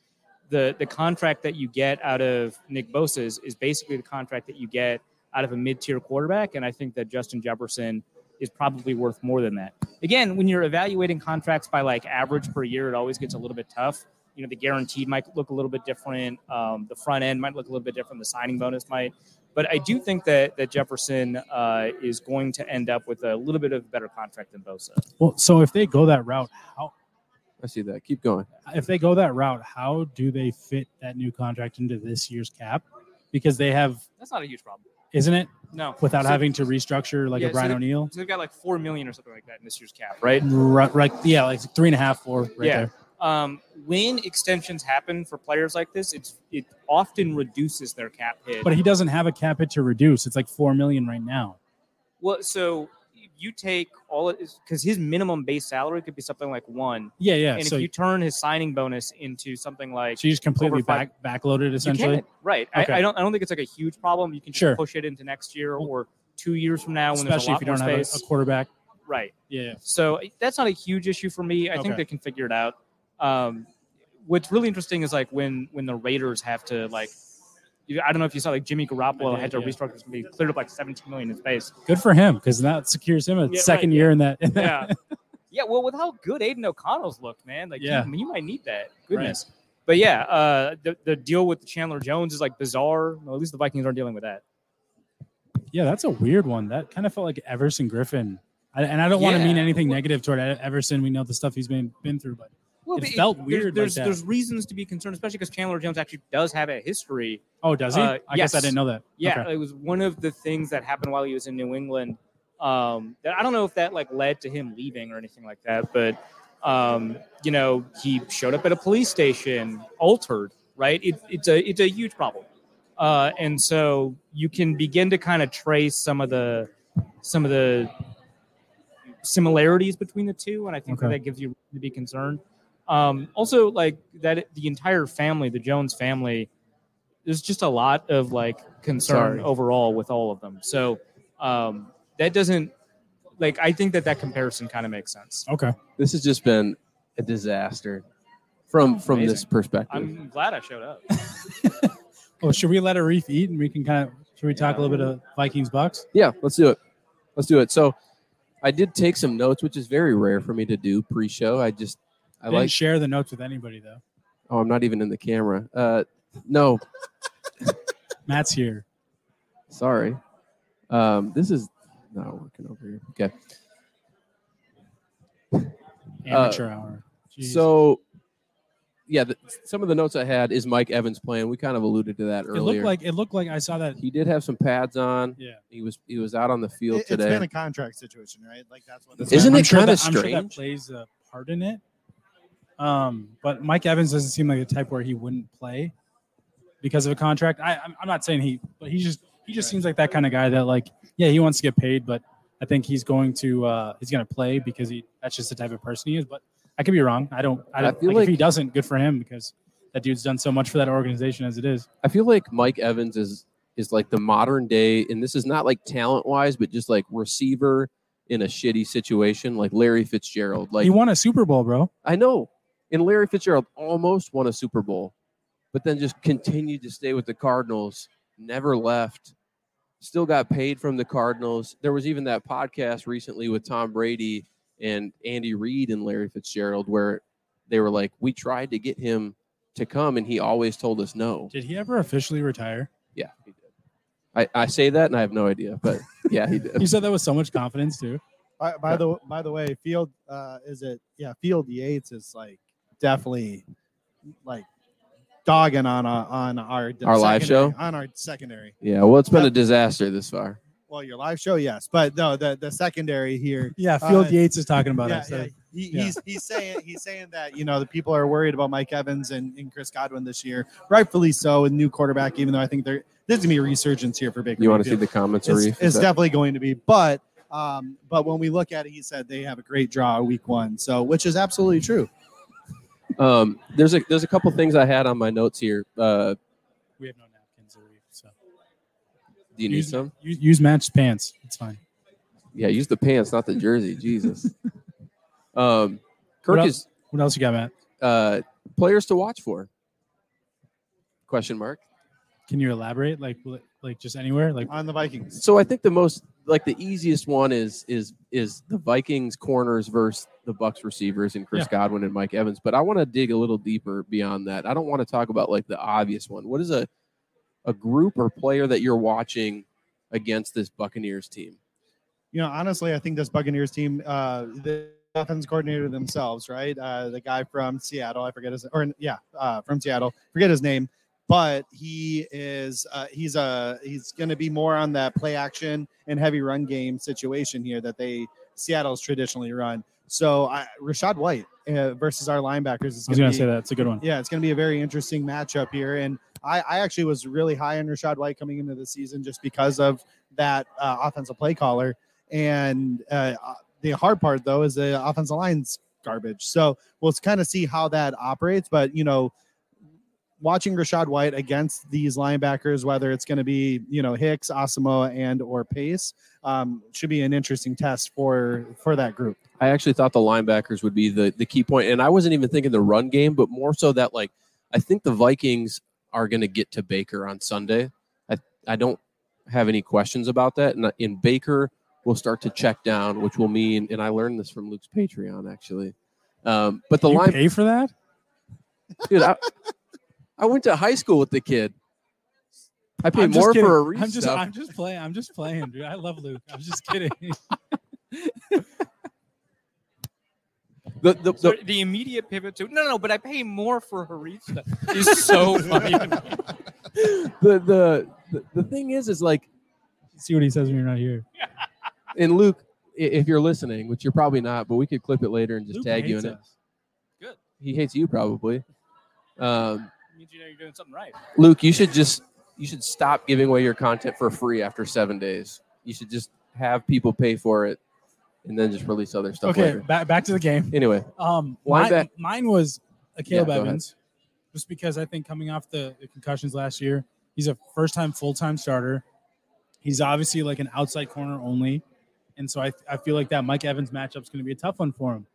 Speaker 2: the the contract that you get out of Nick Bosa is, is basically the contract that you get out of a mid tier quarterback, and I think that Justin Jefferson is probably worth more than that. Again, when you're evaluating contracts by like average per year, it always gets a little bit tough. You know, the guaranteed might look a little bit different. Um, the front end might look a little bit different. The signing bonus might. But I do think that that Jefferson uh, is going to end up with a little bit of a better contract than Bosa.
Speaker 3: Well, so if they go that route, how
Speaker 1: I see that. Keep going.
Speaker 3: if they go that route, how do they fit that new contract into this year's cap? Because they have,
Speaker 2: That's not a huge problem.
Speaker 3: isn't it,
Speaker 2: No,
Speaker 3: without
Speaker 2: So-
Speaker 3: having to restructure like
Speaker 2: Yeah,
Speaker 3: a
Speaker 2: so
Speaker 3: Brian
Speaker 2: they-
Speaker 3: O'Neill?
Speaker 2: So they've got like four million or something like that in this year's cap, right?
Speaker 3: Right, right, yeah, like three and a half, four, right
Speaker 2: Yeah.
Speaker 3: there.
Speaker 2: Um, when extensions happen for players like this, it's it often reduces their cap hit.
Speaker 3: But he doesn't have a cap hit to reduce. It's like four million right now.
Speaker 2: well, so you take all it is because his minimum base salary could be something like one,
Speaker 3: Yeah, yeah.
Speaker 2: and
Speaker 3: so,
Speaker 2: if you turn his signing bonus into something like
Speaker 3: so you just completely
Speaker 2: five-
Speaker 3: back backloaded essentially.
Speaker 2: right?
Speaker 3: Okay.
Speaker 2: I, I don't I don't think it's like a huge problem. You can just
Speaker 3: Sure.
Speaker 2: push it into next year or two years from now when there's a
Speaker 3: Especially
Speaker 2: lot
Speaker 3: if you don't have a,
Speaker 2: space.
Speaker 3: a quarterback.
Speaker 2: right.
Speaker 3: Yeah.
Speaker 2: So that's not a huge issue for me. I think they can figure it out. Um, what's really interesting is like when when the Raiders have to like, I don't know if you saw like Jimmy Garoppolo
Speaker 3: I
Speaker 2: had
Speaker 3: did,
Speaker 2: to
Speaker 3: yeah.
Speaker 2: restructure. He cleared up like 17 million in space.
Speaker 3: Good for him because that secures him a
Speaker 2: Yeah,
Speaker 3: second
Speaker 2: right,
Speaker 3: year in that. in that-
Speaker 2: Yeah, *laughs* yeah. Well, with how good Aidan O'Connell's looked, man, like
Speaker 3: Yeah.
Speaker 2: you, you might need that. Goodness. But yeah, uh, the the deal with Chandler Jones is like bizarre. Well, at least the Vikings aren't dealing with that.
Speaker 3: Yeah, that's a weird one. That kind of felt like Everson Griffen. I, and I don't want to mean
Speaker 2: Yeah.
Speaker 3: anything negative toward Everson. We know the stuff he's been been through, but
Speaker 2: Well,
Speaker 3: It felt weird like
Speaker 2: There's
Speaker 3: that.
Speaker 2: there's reasons to be concerned, especially because Chandler Jones actually does have a history
Speaker 3: oh, does he?
Speaker 2: Uh,
Speaker 3: I guess I didn't know that.
Speaker 2: Yeah,
Speaker 3: Okay.
Speaker 2: it was one of the things that happened while he was in New England. Um, that I don't know if that like led to him leaving or anything like that, but um, you know, he showed up at a police station altered. Right? It, it's a it's a huge problem, uh, and so you can begin to kind of trace some of the some of the similarities between the two, and I think that,
Speaker 3: Okay.
Speaker 2: that gives you reason to be concerned. Um, also, like that, the entire family, the Jones family, there's just a lot of like concern
Speaker 1: Sorry.
Speaker 2: overall with all of them. So um, that doesn't like I think that that comparison kind of makes sense.
Speaker 3: Okay.
Speaker 1: This has just been a disaster from from this perspective.
Speaker 2: I'm glad I showed up. *laughs*
Speaker 3: Oh, should we let Arif eat and we can kind of should we talk a little bit of Vikings Bucs?
Speaker 1: Yeah, let's do it. Let's do it. So, I did take some notes, which is very rare for me to do pre-show. I just I
Speaker 3: I didn't
Speaker 1: like.
Speaker 3: share the notes with anybody though.
Speaker 1: Oh, I'm not even in the camera. Uh, no,
Speaker 3: Matt's here.
Speaker 1: sorry. Um, this is not working over here. Okay.
Speaker 3: Amateur hour. Jeez.
Speaker 1: So, yeah, the, some of the notes I had is Mike Evans playing. We kind of alluded to that
Speaker 3: it
Speaker 1: earlier.
Speaker 3: looked like it looked like I saw that.
Speaker 1: he did have some pads on.
Speaker 3: Yeah.
Speaker 1: He was he was out on the field today.
Speaker 4: It, has
Speaker 1: today.
Speaker 4: been a contract situation, right? Like that's what.
Speaker 3: That's
Speaker 1: Isn't
Speaker 3: I'm
Speaker 1: it
Speaker 3: sure
Speaker 1: kinda
Speaker 3: that- I'm sure that
Speaker 1: strange?
Speaker 3: plays a part in it. Um, but Mike Evans doesn't seem like the type where he wouldn't play because of a contract. I, I'm, not saying he, but he just he just seems like that kind of guy that like, yeah, he wants to get paid, but I think he's going to uh, he's going to play because he that's just the type of person he is. But I could be wrong. I don't. I
Speaker 1: I
Speaker 3: don't.
Speaker 1: feel
Speaker 3: like, if he doesn't, good for him because that dude's done so much for that organization as it is.
Speaker 1: I feel like Mike Evans is is like the modern day, and this is not like talent wise, but just like receiver in a shitty situation, like Larry Fitzgerald. Like
Speaker 3: he won a Super Bowl, bro.
Speaker 1: I know, and Larry Fitzgerald almost won a Super Bowl, but then just continued to stay with the Cardinals, never left, still got paid from the Cardinals. There was even that podcast recently with Tom Brady and Andy Reid and Larry Fitzgerald where they were like, we tried to get him to come, and he always told us no.
Speaker 3: Did he ever officially retire?
Speaker 1: Yeah, he did. I, I say that and I have no idea, but *laughs* yeah, he did.
Speaker 3: You said that with so much confidence too.
Speaker 4: By, by the by the way, Field uh, is it? Yeah, Field Yates is like definitely like dogging on uh, on our
Speaker 1: Our live show?
Speaker 4: on our secondary.
Speaker 1: Yeah, well, it's been a disaster this far.
Speaker 4: Well, your live show, yes, but no, the the secondary here. *laughs*
Speaker 3: Yeah, Field
Speaker 4: Uh,
Speaker 3: Yates is talking about
Speaker 4: yeah,
Speaker 3: it. So.
Speaker 4: yeah, he,
Speaker 3: yeah.
Speaker 4: he's he's saying he's saying that you know the people are worried about Mike Evans and, and Chris Godwin this year, rightfully so. A new quarterback, even though I think there there's gonna be a resurgence here for Baker.
Speaker 1: You want to see the comments,
Speaker 4: It's,
Speaker 1: Arif?
Speaker 4: it's
Speaker 1: Is
Speaker 4: definitely going to be, but um, but when we look at it, he said they have a great draw week one, so which is absolutely true.
Speaker 1: Um, there's a there's a couple things I had on my notes here. Uh,
Speaker 3: We have no napkins, Arif, so
Speaker 1: do you need
Speaker 3: use,
Speaker 1: some?
Speaker 3: Use, use matched pants. It's fine.
Speaker 1: Yeah, use the pants, not the jersey. Jesus. *laughs* Um,
Speaker 3: What else?
Speaker 1: is
Speaker 3: What else you got, Matt?
Speaker 1: uh, players to watch for. Question mark.
Speaker 3: Can you elaborate? Like, like just anywhere? Like,
Speaker 4: on the Vikings.
Speaker 1: So I think the most like the easiest one is is is the Vikings corners versus the Bucs receivers and Chris Godwin and Mike Evans. But I want to dig a little deeper beyond that. I don't want to talk about like the obvious one. What is a a group or player that you're watching against this Buccaneers team?
Speaker 4: You know, honestly, I think this Buccaneers team, uh, the offense coordinator themselves, right? Uh, the guy from Seattle, I forget his, or yeah, uh, from Seattle, forget his name, but he is uh, he's a he's going to be more on that play action and heavy run game situation here that they Seattle's traditionally run. So I, Rachaad White uh, versus our linebackers is
Speaker 3: I was
Speaker 4: going
Speaker 3: gonna say that. It's a good one.
Speaker 4: yeah, it's going to be a very interesting matchup here. And I, I actually was really high on Rachaad White coming into the season just because of that uh, offensive play caller. And uh, uh, the hard part, though, is the offensive line's garbage. So we'll kind of see how that operates. But, you know, watching Rachaad White against these linebackers, whether it's going to be, you know, Hicks, Asamoah, and or Pace, um, should be an interesting test for for that group.
Speaker 1: I actually thought the linebackers would be the the key point, and I wasn't even thinking the run game, but more so that like I think the Vikings are going to get to Baker on Sunday. I I don't have any questions about that, and in Baker will start to check down, which will mean, and I learned this from Luke's Patreon actually. Um, but the
Speaker 3: you
Speaker 1: line,
Speaker 3: pay for that?
Speaker 1: dude, I, I went to high school with the kid. I pay
Speaker 3: I'm
Speaker 1: more
Speaker 3: kidding.
Speaker 1: for a Reese
Speaker 3: I'm just,
Speaker 1: stuff.
Speaker 3: I'm just playing. I'm just playing, dude. I love Luke. I'm just kidding. *laughs*
Speaker 1: the, the,
Speaker 2: So
Speaker 1: the,
Speaker 2: the immediate pivot to no, no, but I pay more for Harissa is so *laughs* funny.
Speaker 1: the, the, the, the thing is, is like,
Speaker 3: See what he says when you're not here. *laughs*
Speaker 1: and Luke, if you're listening, which you're probably not, but we could clip it later and just
Speaker 3: Luke
Speaker 1: tag you
Speaker 3: hates
Speaker 1: in it.
Speaker 3: Good.
Speaker 1: He hates you probably. Um,
Speaker 2: means you know you're doing something right.
Speaker 1: Luke, you should just you should stop giving away your content for free after seven days. You should just have people pay for it, and then just release other stuff
Speaker 3: Okay,
Speaker 1: later.
Speaker 3: back back to the game.
Speaker 1: Anyway,
Speaker 3: Um, mine, mine was a Caleb
Speaker 1: Yeah.
Speaker 3: Evans, just because I think coming off the, the concussions last year, he's a first time full time starter. He's obviously like an outside corner only, and so I, I feel like that Mike Evans matchup is going to be a tough one for him.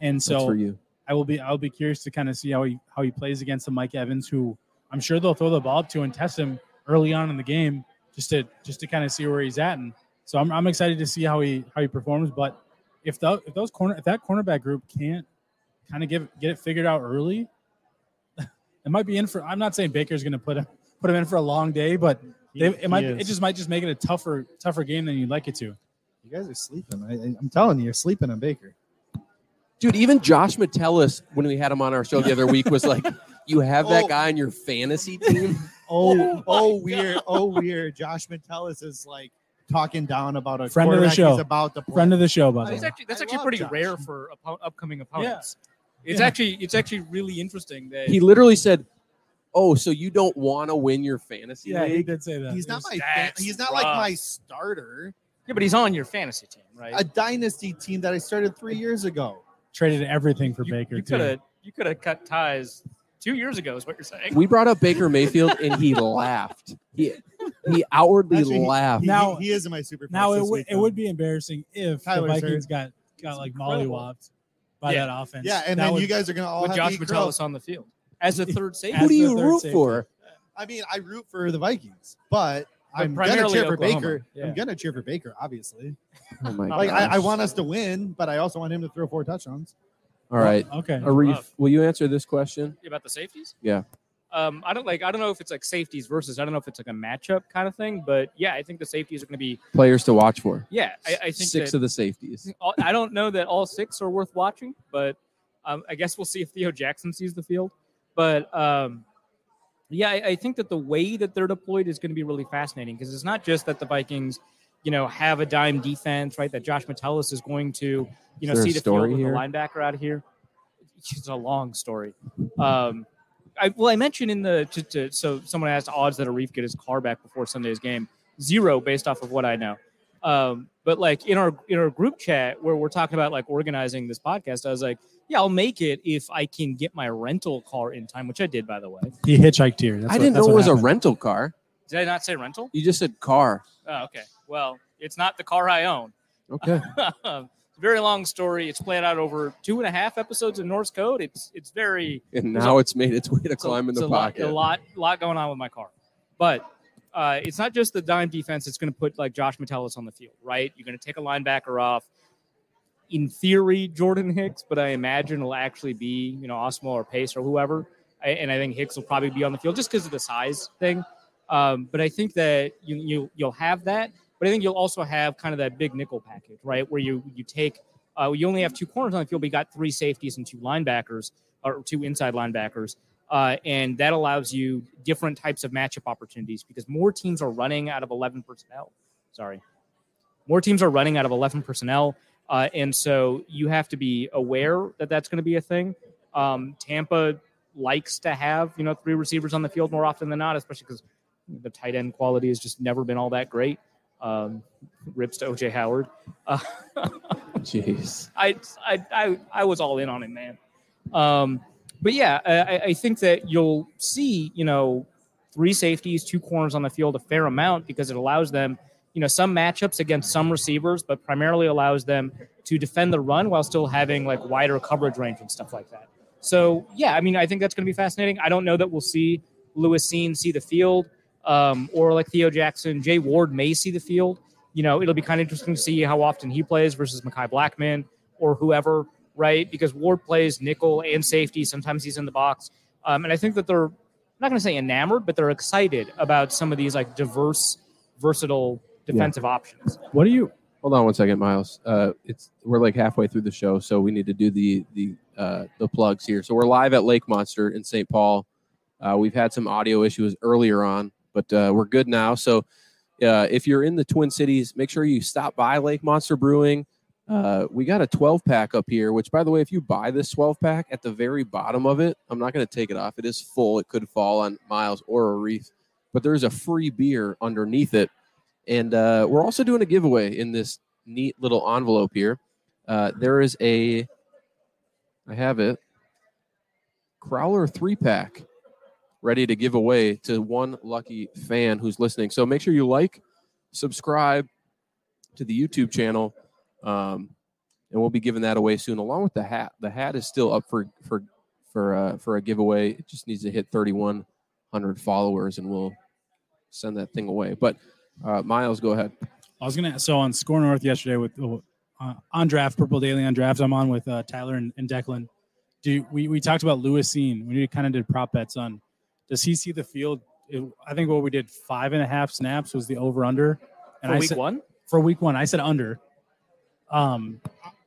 Speaker 3: And
Speaker 1: that's
Speaker 3: so
Speaker 1: for you.
Speaker 3: I will be I'll be curious to kind of see how he how he plays against the Mike Evans, who I'm sure they'll throw the ball up to and test him early on in the game, just to just to kind of see where he's at. And so I'm, I'm excited to see how he how he performs. But if the, if those corner if that cornerback group can't kind of give get it figured out early, *laughs* it might be in for. I'm not saying Baker's going to put him put him in for a long day, but they, it might
Speaker 4: he
Speaker 3: it
Speaker 4: is.
Speaker 3: just might just make it a tougher tougher game than you'd like it to.
Speaker 4: You guys are sleeping. I- I'm telling you, you're sleeping on Baker.
Speaker 1: Dude, even Josh Metellus, when we had him on our show the other week, was like, *laughs* "You have that
Speaker 4: Oh.
Speaker 1: guy on your fantasy team." *laughs*
Speaker 4: Oh, *laughs* oh, weird. Oh, weird. Josh Metellus is like talking down about a
Speaker 3: Friend of the show.
Speaker 4: he's about to play.
Speaker 3: Friend of the show, by oh, the
Speaker 2: That's
Speaker 3: way.
Speaker 2: actually that's
Speaker 4: I
Speaker 2: actually pretty
Speaker 4: Josh.
Speaker 2: rare for oppo- upcoming opponents. It's
Speaker 3: Yeah.
Speaker 2: actually it's actually really interesting that
Speaker 1: He literally said, "Oh, so you don't want to win your fantasy
Speaker 3: Yeah, he did say that.
Speaker 4: he's not my. Fan, he's not like my starter.
Speaker 2: yeah, but he's on your fantasy team, right?
Speaker 4: A dynasty team that I started three years ago.
Speaker 3: Traded everything for
Speaker 2: you,
Speaker 3: Baker
Speaker 2: you could have you could have cut ties two years ago. Is what you're saying?
Speaker 1: We brought up Baker Mayfield, and he *laughs* laughed. He he outwardly
Speaker 4: Actually,
Speaker 1: laughed.
Speaker 4: He,
Speaker 3: Now-
Speaker 4: he, he is in my super.
Speaker 3: Now it
Speaker 4: this
Speaker 3: would it would be embarrassing if
Speaker 4: Tyler's
Speaker 3: the Vikings
Speaker 4: hurt.
Speaker 3: got got
Speaker 2: It's
Speaker 3: like
Speaker 2: incredible.
Speaker 3: mollywopped by
Speaker 2: Yeah.
Speaker 3: that offense.
Speaker 4: Yeah, and
Speaker 3: That
Speaker 4: then
Speaker 3: would-
Speaker 4: you guys are gonna all
Speaker 2: With
Speaker 4: have
Speaker 2: Josh
Speaker 4: to
Speaker 2: Metellus on the field *laughs* as a third safety.
Speaker 1: Who do you root
Speaker 3: safety.
Speaker 1: for?
Speaker 4: I mean, I root for the Vikings, but,
Speaker 2: But
Speaker 4: I'm gonna
Speaker 2: primarily
Speaker 4: cheer for
Speaker 2: Oklahoma.
Speaker 4: Baker.
Speaker 2: Yeah.
Speaker 4: I'm gonna cheer for Baker, obviously.
Speaker 1: Oh my *laughs*
Speaker 4: Like I, I want us to win, but I also want him to throw four touchdowns.
Speaker 1: All right,
Speaker 3: Okay.
Speaker 1: Arif, will you answer this question?
Speaker 2: about the safeties.
Speaker 1: Yeah.
Speaker 2: Um, I don't like. I don't know if it's like safeties versus. I don't know if it's like a matchup kind of thing. But yeah, I think the safeties are going to be.
Speaker 1: Players to watch for.
Speaker 2: Yeah, I, I think
Speaker 1: Six
Speaker 2: that,
Speaker 1: of the safeties. *laughs*
Speaker 2: all, I don't know that all six are worth watching, but um, I guess we'll see if Theo Jackson sees the field. But um, yeah, I, I think that the way that they're deployed is going to be really fascinating because it's not just that the Vikings, you know, have a dime defense, right? That Josh Metellus is going to, you know, see the field with
Speaker 1: here?
Speaker 2: the linebacker out of here. It's a long story. Um, I, well, I mentioned in the to, to, so someone asked odds that Arif get his car back before Sunday's game. Zero, based off of what I know. Um, but like in our in our group chat where we're talking about like organizing this podcast, I was like, yeah, I'll make it if I can get my rental car in time, which I did, by the way.
Speaker 3: He hitchhiked here. That's
Speaker 1: I
Speaker 3: what-
Speaker 1: didn't
Speaker 3: that's
Speaker 1: know it
Speaker 3: what
Speaker 1: was a
Speaker 3: happened.
Speaker 1: rental car.
Speaker 2: Did I not say rental?
Speaker 1: You just said car.
Speaker 2: Oh, okay. Well, it's not the car I own.
Speaker 1: Okay. *laughs*
Speaker 2: a very long story. It's played out over two and a half episodes of Norse Code. It's it's very *laughs*
Speaker 1: And now
Speaker 2: a-
Speaker 1: it's made its way to
Speaker 2: it's a-
Speaker 1: climb in
Speaker 2: it's
Speaker 1: the
Speaker 2: a lot,
Speaker 1: pocket.
Speaker 2: a lot lot going on with my car. But uh, it's not just the dime defense that's going to put like Josh Metellus on the field, right? You're going to take a linebacker off. In theory, Jordan Hicks, but I imagine it'll actually be you know Osmo or Pace or whoever. I, and I think Hicks will probably be on the field just because of the size thing. Um, but I think that you, you you'll have that. But I think you'll also have kind of that big nickel package, right? Where you you take uh, you only have two corners on the field, but you got three safeties and two linebackers or two inside linebackers. Uh, and that allows you different types of matchup opportunities because more teams are running out of 11 personnel. Sorry. More teams are running out of 11 personnel. Uh, and so you have to be aware that that's going to be a thing. Um, Tampa likes to have, you know, three receivers on the field more often than not, especially because the tight end quality has just never been all that great. Um, rips to OJ Howard. Uh, *laughs*
Speaker 1: Jeez.
Speaker 2: I, I, I, I was all in on him, man. Um, but yeah, I, I think that you'll see, you know, three safeties, two corners on the field a fair amount because it allows them, you know, some matchups against some receivers, but primarily allows them to defend the run while still having like wider coverage range and stuff like that. So yeah, I mean, I think that's going to be fascinating. I don't know that we'll see Lewis Cine see the field, um, or like Theo Jackson, Jay Ward may see the field. You know, it'll be kind of interesting to see how often he plays versus Mekhi Blackmon or whoever right? Because Ward plays nickel and safety. Sometimes he's in the box. Um, and I think that they're I'm not going to say enamored, but they're excited about some of these like diverse, versatile defensive yeah. options.
Speaker 3: What do you?
Speaker 1: Hold on one second, Myles. Uh, it's we're like halfway through the show, so we need to do the the uh, the plugs here. So we're live at Lake Monster in St. Paul. Uh, we've had some audio issues earlier on, but uh, we're good now. So uh, if you're in the Twin Cities, make sure you stop by Lake Monster Brewing. Uh, we got a 12 pack up here, which, by the way, if you buy this 12 pack at the very bottom of it, I'm not going to take it off. It is full. It could fall on Myles or Arif, but there's a free beer underneath it. And uh, we're also doing a giveaway in this neat little envelope here. Uh, there is a, I have it, Crowler three pack ready to give away to one lucky fan who's listening. So make sure you like, subscribe to the YouTube channel um, and we'll be giving that away soon, along with the hat. The hat is still up for for for uh, for a giveaway. It just needs to hit 3,100 followers, and we'll send that thing away. But uh, Myles, go ahead.
Speaker 3: I was gonna so on SKOR North yesterday with uh, on draft Purple Daily on draft. I'm on with uh, Tyler and, and Declan. Do we we talked about Lewis Cine? We kind of did prop bets on. Does he see the field? It, I think what we did five and a half snaps was the over under.
Speaker 2: And for I week said, one.
Speaker 3: For week one, I said under. Um,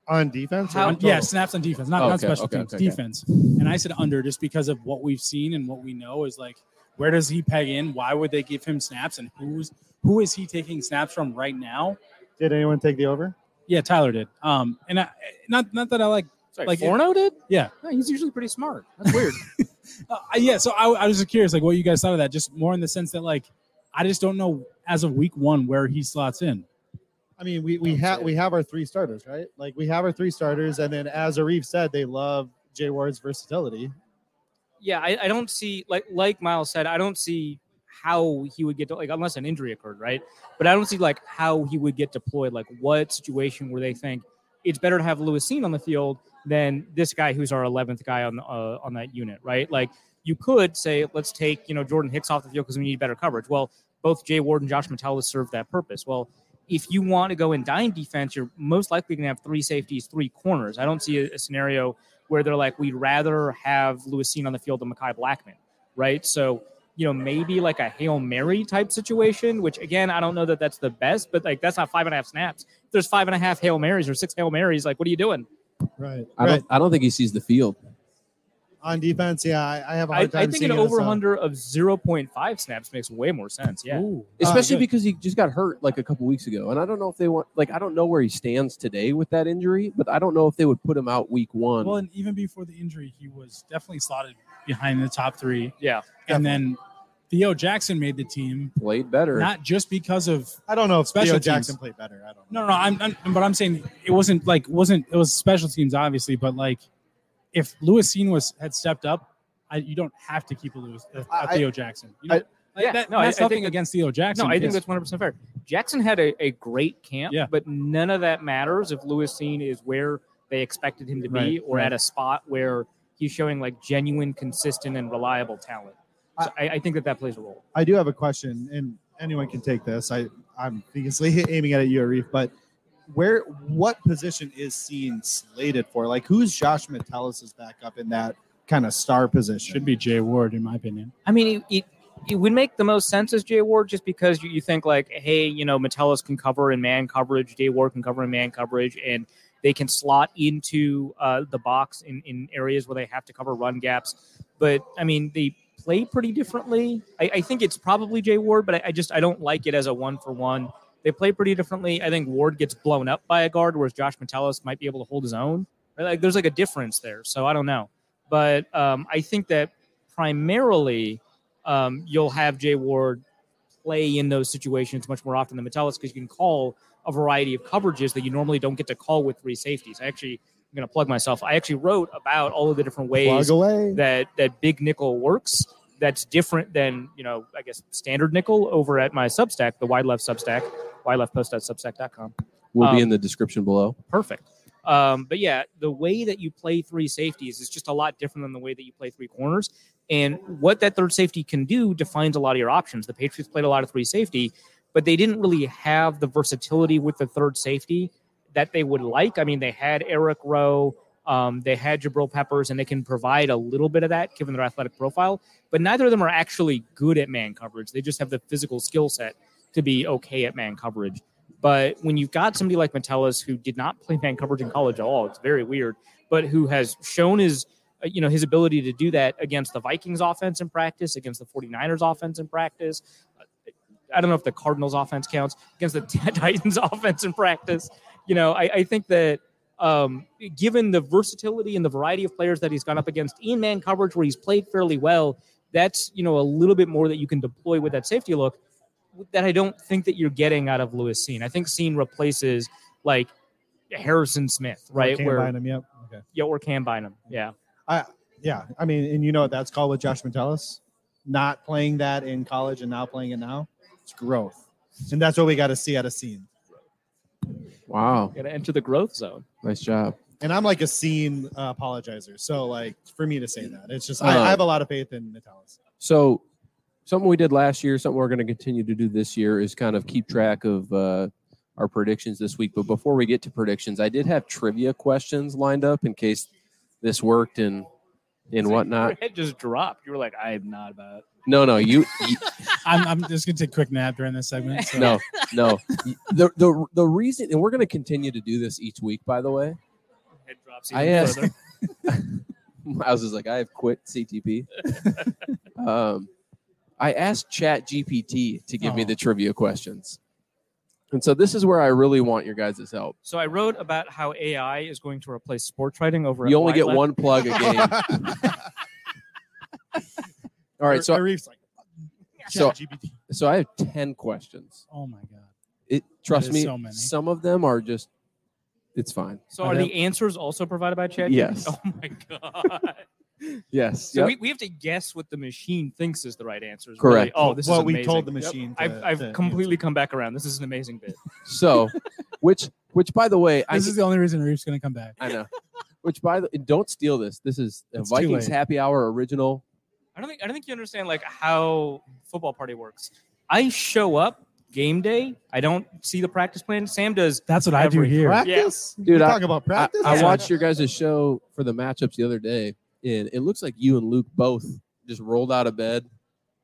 Speaker 4: on defense?
Speaker 3: On, yeah, snaps on defense, not, oh, not special okay, teams, okay, defense. And I said under just because of what we've seen and what we know is like, where does he peg in? Why would they give him snaps? And who's who is he taking snaps from right now?
Speaker 4: Did anyone take the over?
Speaker 3: Yeah, Tyler did. Um, and I, not not that I like
Speaker 2: Sorry,
Speaker 3: like
Speaker 2: Forno did.
Speaker 3: Yeah,
Speaker 2: oh, he's usually pretty smart. That's weird. *laughs*
Speaker 3: uh, yeah, so I, I was just curious, like what you guys thought of that. Just more in the sense that like I just don't know as of week one where he slots in.
Speaker 4: I mean, we we have we have our three starters, right? Like we have our three starters, and then as Arif said, they love Jay Ward's versatility.
Speaker 2: Yeah, I, I don't see like like Myles said, I don't see how he would get to like unless an injury occurred, right? But I don't see like how he would get deployed. Like what situation where they think it's better to have Lewis Cine on the field than this guy who's our eleventh guy on uh, on that unit, right? Like you could say, let's take you know Jordan Hicks off the field because we need better coverage. Well, both Jay Ward and Josh Metellus serve that purpose. Well, if you want to go in dime defense, you're most likely going to have three safeties, three corners. I don't see a, a scenario where they're like, we'd rather have Lewis Cine on the field than Mekhi Blackmon, right? So, you know, maybe like a Hail Mary type situation, which again, I don't know that that's the best, but like that's not five and a half snaps. If there's five and a half Hail Marys or six Hail Marys, like, what are you doing?
Speaker 4: Right.
Speaker 1: I
Speaker 4: right.
Speaker 1: don't, I don't think he sees the field
Speaker 4: on defense, yeah, I, I have a hard
Speaker 2: I,
Speaker 4: time.
Speaker 2: I think an over under of zero point five snaps makes way more sense. Yeah, Ooh.
Speaker 1: especially uh, because he just got hurt like a couple weeks ago, and I don't know if they want like I don't know where he stands today with that injury, but I don't know if they would put him out week one.
Speaker 3: Well, and even before the injury, he was definitely slotted behind the top three.
Speaker 2: Yeah,
Speaker 3: and then Theo Jackson made the team.
Speaker 1: Played better,
Speaker 3: not just because of.
Speaker 4: I don't know if special Theo Jackson played better. I don't.
Speaker 3: Know. No, no, I'm, I'm, but I'm saying it wasn't like wasn't it was special teams obviously, but like if Lewis Cine was had stepped up, I, you don't have to keep a Lewis uh, a Theo Jackson. You know, I, like yeah, that, no, that's I, nothing I against Theo Jackson.
Speaker 2: No, I think that's 100 percent fair. Jackson had a, a great camp,
Speaker 3: yeah.
Speaker 2: but none of that matters if Lewis Cine is where they expected him to be right, or right. at a spot where he's showing like genuine, consistent, and reliable talent. So I, I, think that that plays a role.
Speaker 4: I do have a question, and anyone can take this. I I'm obviously *laughs* aiming at you, Arif, but where what position is Cine slated for? Like who's Josh Metellus' backup in that kind of star position?
Speaker 3: Should be Jay Ward, in my opinion.
Speaker 2: I mean, it, it, it would make the most sense as Jay Ward just because you, you think like, hey, you know, Metellus can cover in man coverage, Jay Ward can cover in man coverage, and they can slot into uh, the box in, in areas where they have to cover run gaps. But I mean, they play pretty differently. I, I think it's probably Jay Ward, but I, I just I don't like it as a one for one. They play pretty differently. I think Ward gets blown up by a guard, whereas Josh Metellus might be able to hold his own. Like there's like a difference there. So I don't know, but um, I think that primarily um, you'll have Jay Ward play in those situations much more often than Metellus because you can call a variety of coverages that you normally don't get to call with three safeties. I actually I'm going to plug myself. I actually wrote about all of the different ways that that big nickel works. That's different than you know, I guess standard nickel over at my Substack, the wide left Substack, wideleftpost.substack.com.
Speaker 1: Will be
Speaker 2: Um,
Speaker 1: in the description below.
Speaker 2: Perfect. Um, but yeah, the way that you play three safeties is just a lot different than the way that you play three corners. And what that third safety can do defines a lot of your options. The Patriots played a lot of three safety, but they didn't really have the versatility with the third safety that they would like. I mean, they had Eric Rowe, um, they had Jabril Peppers, and they can provide a little bit of that given their athletic profile. But neither of them are actually good at man coverage. They just have the physical skill set to be okay at man coverage. But when you've got somebody like Metellus who did not play man coverage in college at all, it's very weird, but who has shown his uh, you know his ability to do that against the Vikings offense in practice, against the 49ers offense in practice. Uh, I don't know if the Cardinals offense counts against the *laughs* Titans offense in practice. You know, I, I think that um, given the versatility and the variety of players that he's gone up against in man coverage where he's played fairly well, that's you know a little bit more that you can deploy with that safety look that I don't think that you're getting out of Lewis Cine. I think Cine replaces like Harrison Smith, right?
Speaker 4: Can't
Speaker 2: Where
Speaker 4: him, yep. Okay.
Speaker 2: yeah, or can bind him. Yeah.
Speaker 4: Yeah, I mean, and you know what that's called with Josh Metellus? Not playing that in college and now playing it now. It's growth, and that's what we got to see out of Cine.
Speaker 1: Wow,
Speaker 2: Got to enter the growth zone.
Speaker 1: nice job.
Speaker 4: And I'm like a Cine uh, apologizer, so like for me to say that, it's just I,
Speaker 1: Uh,
Speaker 4: I have a lot of faith in Metellus.
Speaker 1: So, something we did last year, something we're going to continue to do this year is kind of keep track of uh, our predictions this week. But before we get to predictions, I did have trivia questions lined up in case this worked and and whatnot.
Speaker 2: Your head just dropped. You were like, I'm not about.
Speaker 1: No, no, you, you *laughs*
Speaker 3: I'm, I'm just gonna take a quick nap during this segment. So.
Speaker 1: no, no. The the the reason, and we're going to continue to do this each week. By the way,
Speaker 2: Head drops.
Speaker 1: I
Speaker 2: even
Speaker 1: asked.
Speaker 2: further. *laughs*
Speaker 1: Myles is like, I have quit CTP. *laughs* um, I asked Chat GPT to give me
Speaker 3: Oh.
Speaker 1: the trivia questions. And so this is where I really want your guys' help.
Speaker 2: So I wrote about how AI is going to replace sports writing over. at
Speaker 1: You only
Speaker 2: Wide
Speaker 1: get
Speaker 2: Left.
Speaker 1: one plug a game. All right, so
Speaker 4: Arif's like,
Speaker 1: so
Speaker 4: GPT.
Speaker 1: so I have 10 questions.
Speaker 3: Oh my god.
Speaker 1: It trust
Speaker 3: is
Speaker 1: me,
Speaker 3: so many.
Speaker 1: some of them are just it's fine.
Speaker 2: So
Speaker 3: Are
Speaker 2: are the answers also provided by Chat?
Speaker 1: Yes.
Speaker 2: Oh my god. *laughs*
Speaker 1: Yes.
Speaker 2: So
Speaker 1: Yep.
Speaker 2: we, we have to guess what the machine thinks is the right answer. is
Speaker 1: Correct.
Speaker 2: Really, oh, this
Speaker 4: what
Speaker 2: is
Speaker 4: we
Speaker 2: amazing.
Speaker 4: told the
Speaker 2: Yep.
Speaker 4: machine. to-
Speaker 2: I've, I've
Speaker 4: to
Speaker 2: completely come back around. This is an amazing bit.
Speaker 1: so *laughs* which which by the way, I
Speaker 3: This is the only reason Arif's gonna come back.
Speaker 1: I know. Which by the don't steal this. This is a
Speaker 3: It's too
Speaker 1: Vikings
Speaker 3: late.
Speaker 1: happy hour original.
Speaker 2: I don't think I don't think you understand like how football party works. I show up game day. I don't see the practice plan. Sam does.
Speaker 3: That's what I do
Speaker 2: Every
Speaker 3: here.
Speaker 4: Practice,
Speaker 1: Dude,
Speaker 4: You
Speaker 1: I-
Speaker 4: talk about practice.
Speaker 1: I
Speaker 2: Yeah.
Speaker 1: watched your guys' show for the matchups the other day, and it looks like you and Luke both just rolled out of bed.